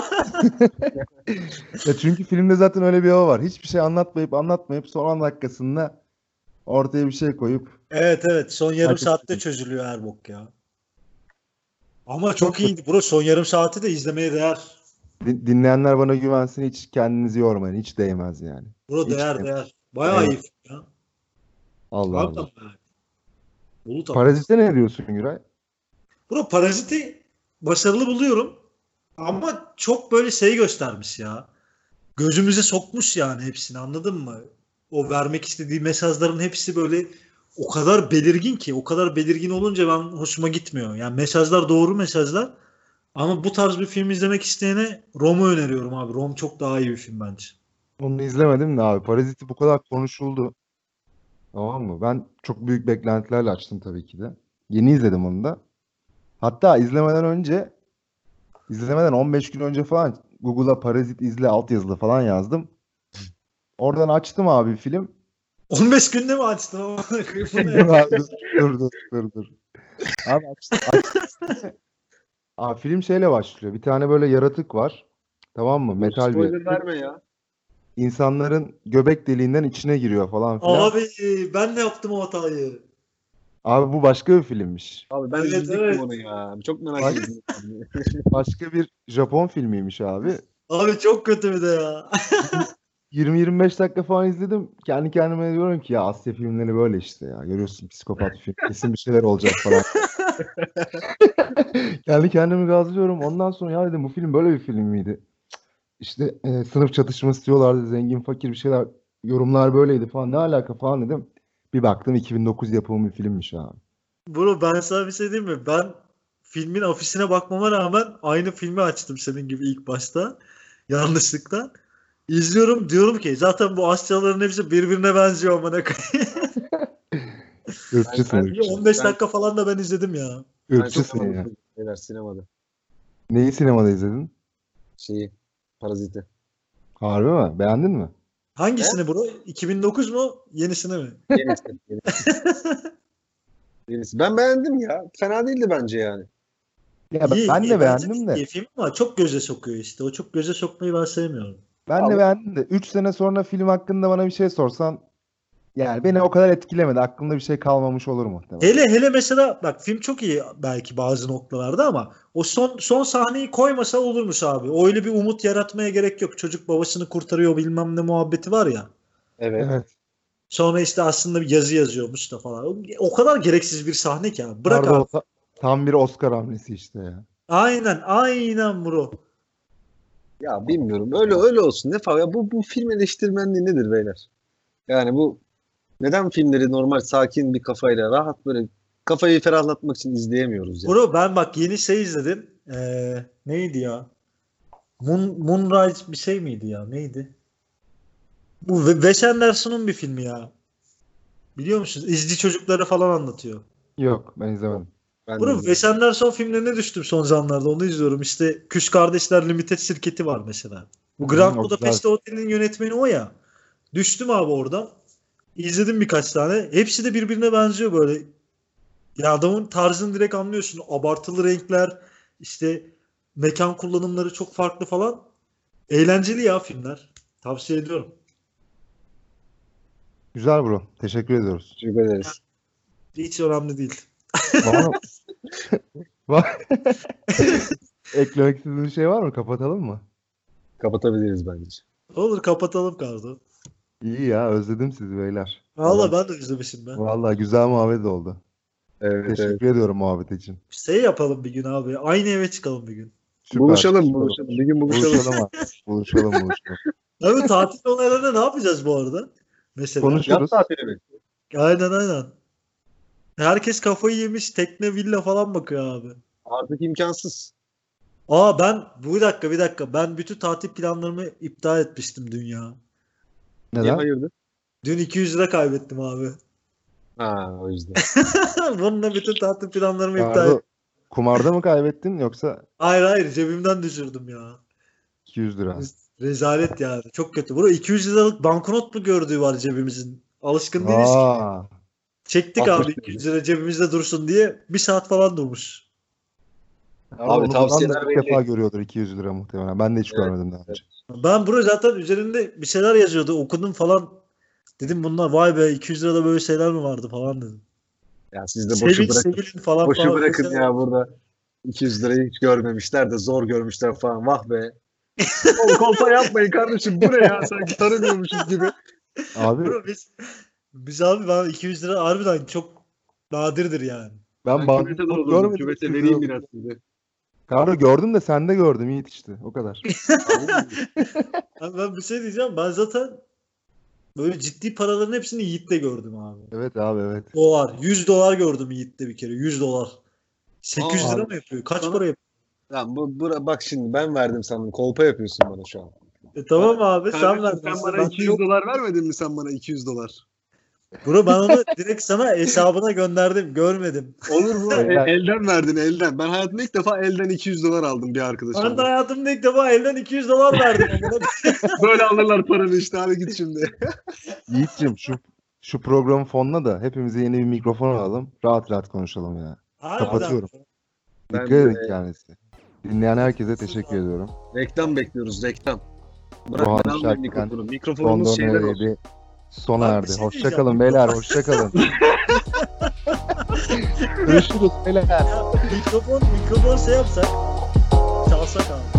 Ya çünkü filmde zaten öyle bir hava var. Hiçbir şey anlatmayıp anlatmayıp son 10 dakikasında ortaya bir şey koyup evet evet son yarım saatte bakalım. çözülüyor her bok ya. Ama çok iyiydi bro. Son yarım saati de izlemeye değer. din- dinleyenler bana güvensin hiç kendinizi yormayın. Hiç değmez yani. Bro Hiç değer de- değer. Bayağı Evet. iyi ya. Allah Harbiden Allah. Bulut. Parazit'e ne diyorsun Güray? Bro Parazit'i başarılı buluyorum. Ama çok böyle şey göstermiş ya. Gözümüze sokmuş yani hepsini anladın mı? O vermek istediği mesajların hepsi böyle o kadar belirgin ki o kadar belirgin olunca ben hoşuma gitmiyor. Yani mesajlar doğru mesajlar ama bu tarz bir film izlemek isteyene Rom'u öneriyorum abi. Rom çok daha iyi bir film bence. Onu izlemedim de abi. Parazit'i bu kadar konuşuldu. Tamam mı? Ben çok büyük beklentilerle açtım tabii ki de. Yeni izledim onu da. Hatta izlemeden önce izlemeden 15 gün önce falan Google'a Parazit izle altyazılı falan yazdım. Oradan açtım abi film. 15 günde mi açtın? Dur dur dur dur dur. Abi açtım, açtım. Abi film şeyle başlıyor. Bir tane böyle yaratık var. Tamam mı? Metal bir. Spoiler verme ya. İnsanların göbek deliğinden içine giriyor falan filan. Abi ben de yaptım o hatayı. Abi bu başka bir filmmiş. Abi ben Evet, izleyecektim evet. onu ya. Çok merak ediyorum. Başka bir Japon filmiymiş abi. Abi çok kötü bir de ya. 20-25 dakika falan izledim. Kendi kendime diyorum ki ya Asya filmleri böyle işte ya. Görüyorsun psikopat film. Kesin bir şeyler olacak falan. Kendi kendimi gazlıyorum. Ondan sonra ya dedim bu film böyle bir film miydi? İşte e, sınıf çatışması diyorlardı. Zengin fakir bir şeyler. Yorumlar böyleydi falan. Ne alaka falan dedim. Bir baktım 2009 yapımı bir filmmiş abi. Bro ben sana bir şey diyeyim mi? Ben filmin afişine bakmama rağmen aynı filmi açtım senin gibi ilk başta. Yanlışlıkla. İzliyorum diyorum ki zaten bu Asyalıların hepsi birbirine benziyor amına koyayım. Irkçısın. Ben- ırkçı. 15 Ben- dakika falan da ben izledim ya. Ben Irkçısın ya. Beyler sinemada. Neyi sinemada izledin? Şeyi. Paraziti. Harbi mi? Beğendin mi? Hangisini bro? 2009 mu? Yenisini mi? Yenisi. yenisi. Yenisi. Ben beğendim ya. Fena değildi bence yani. Ya ben, İyi, ben iyi, de bence beğendim iyi de. film ama çok göze sokuyor işte. O çok göze sokmayı ben sevmiyorum. Ben de Abi- beğendim de 3 sene sonra film hakkında bana bir şey sorsan yani beni o kadar etkilemedi. Aklımda bir şey kalmamış olur muhtemelen. Hele hele mesela bak film çok iyi belki bazı noktalarda ama o son son sahneyi koymasa olurmuş abi. Öyle bir umut yaratmaya gerek yok. Çocuk babasını kurtarıyor bilmem ne muhabbeti var ya. Evet. Evet. Sonra işte aslında bir yazı yazıyormuş da falan. O- kadar gereksiz bir sahne ki abi. Bırak Pardon, abi. ta- tam bir Oscar hamlesi işte ya. Aynen aynen bro. Ya bilmiyorum. Öyle öyle olsun. Ne fark? Ya bu bu film eleştirmenliği nedir beyler? Yani bu neden filmleri normal sakin bir kafayla rahat böyle kafayı ferahlatmak için izleyemiyoruz ya. Bro ben bak yeni şey izledim. Ee, neydi ya? Moon, Moonrise bir şey miydi ya? Neydi? Bu Wes Anderson'un bir filmi ya. Biliyor musunuz? İzci çocukları falan anlatıyor. Yok ben izlemedim. Ben de- Wes Anderson filmlerine düştüm son zamanlarda. Onu izliyorum. İşte Küş Kardeşler Limited şirketi var mesela. Bu Grand o Budapest Oteli'nin yönetmeni o ya. Düştüm abi oradan. İzledim birkaç tane. Hepsi de birbirine benziyor böyle. Ya adamın tarzını direkt anlıyorsun. Abartılı renkler, işte mekan kullanımları çok farklı falan. Eğlenceli ya filmler. Tavsiye ediyorum. Güzel bro. Teşekkür ediyoruz. Teşekkür ederiz. Hiç önemli değil. Eklemek istediğin bir şey var mı? Kapatalım mı? Kapatabiliriz bence. Olur kapatalım Kardo. İyi ya özledim sizi beyler. Valla ben de özlemişim ben. Vallahi güzel muhabbet oldu. Evet, evet. Teşekkür ediyorum muhabbet için. Şey yapalım bir gün abi. Aynı eve çıkalım bir gün. Süper. Buluşalım, buluşalım. Bir gün buluşalım. Buluşalım abi. Buluşalım buluşalım. Abi tatil olaylarında ne yapacağız bu arada? Mesela. Konuşuruz. Yap tatili mi? Aynen aynen. Herkes kafayı yemiş tekne villa falan bakıyor abi. Artık imkansız. Aa ben bir dakika bir dakika ben bütün tatil planlarımı iptal etmiştim dün ya. Niye Neden? hayırdır? Dün 200 lira kaybettim abi. Ha o yüzden. Bununla bütün tatil planlarımı iptal Kardo, ettim. kumarda mı kaybettin yoksa Hayır hayır cebimden düşürdüm ya. 200 lira? Rezalet yani. Çok kötü. Bro 200 liralık banknot mu gördüğü var cebimizin? Alışkın değiliz ki. Çektik abi lira. 200 lira cebimizde dursun diye bir saat falan durmuş. abi, Abi tavsiyeler ilk defa belli. görüyordur 200 lira muhtemelen. Ben de hiç Evet, görmedim daha önce. Ben bro zaten üzerinde bir şeyler yazıyordu. Okudum falan. Dedim bunlar vay be 200 lirada böyle şeyler mi vardı falan dedim. Ya siz de boşu Sevinç bırakın. falan Boşu falan. bırakın Mesela- ya burada. 200 lirayı hiç görmemişler de zor görmüşler falan. Vah be. Oğlum kolpa yapmayın kardeşim. Bu ne ya? Sanki tanımıyormuşuz gibi. Abi Bro biz, biz abi ben 200 lira harbiden çok nadirdir yani. ben banknot görmedim. vereyim biraz size. Kardo gördüm de sende gördüm Yiğit işte. O kadar. Abi ben bir şey diyeceğim. Ben zaten böyle ciddi paraların hepsini Yiğit'te gördüm abi. Evet abi evet. Dolar. 100 dolar gördüm Yiğit'te bir kere. 100 dolar. 800 Aa, lira mı yapıyor? Kaç Sana- para yapıyor? Lan bu, bu, bak şimdi ben verdim sandım. Kolpa yapıyorsun bana şu an. E tamam abi sen verdin. sen bana ben 200 çok- dolar vermedin mi sen bana 200 dolar? Bro ben onu direkt sana hesabına gönderdim. Görmedim. Olur mu? Elden. E- elden verdin elden. Ben hayatımda ilk defa elden 200 dolar aldım bir Ben de hayatımda ilk defa elden 200 dolar verdim. Böyle alırlar paranı işte hadi git şimdi. Yiğit'cim şu şu programın fonuna da hepimize yeni bir mikrofon alalım. Rahat rahat konuşalım ya. Harbiden. Kapatıyorum. Ben Dikkat de- edin kendinize. Dinleyen herkese teşekkür ediyorum. Reklam bekliyoruz reklam. Bırak ben almayayım mikrofonu. Mikrofonumuz şeyler olsun. Sona erdi. şey Hoşçakalın beyler. Hoşçakalın. Görüşürüz beyler. Ya, mikrofon mikrofon şey yapsak çalsak abi.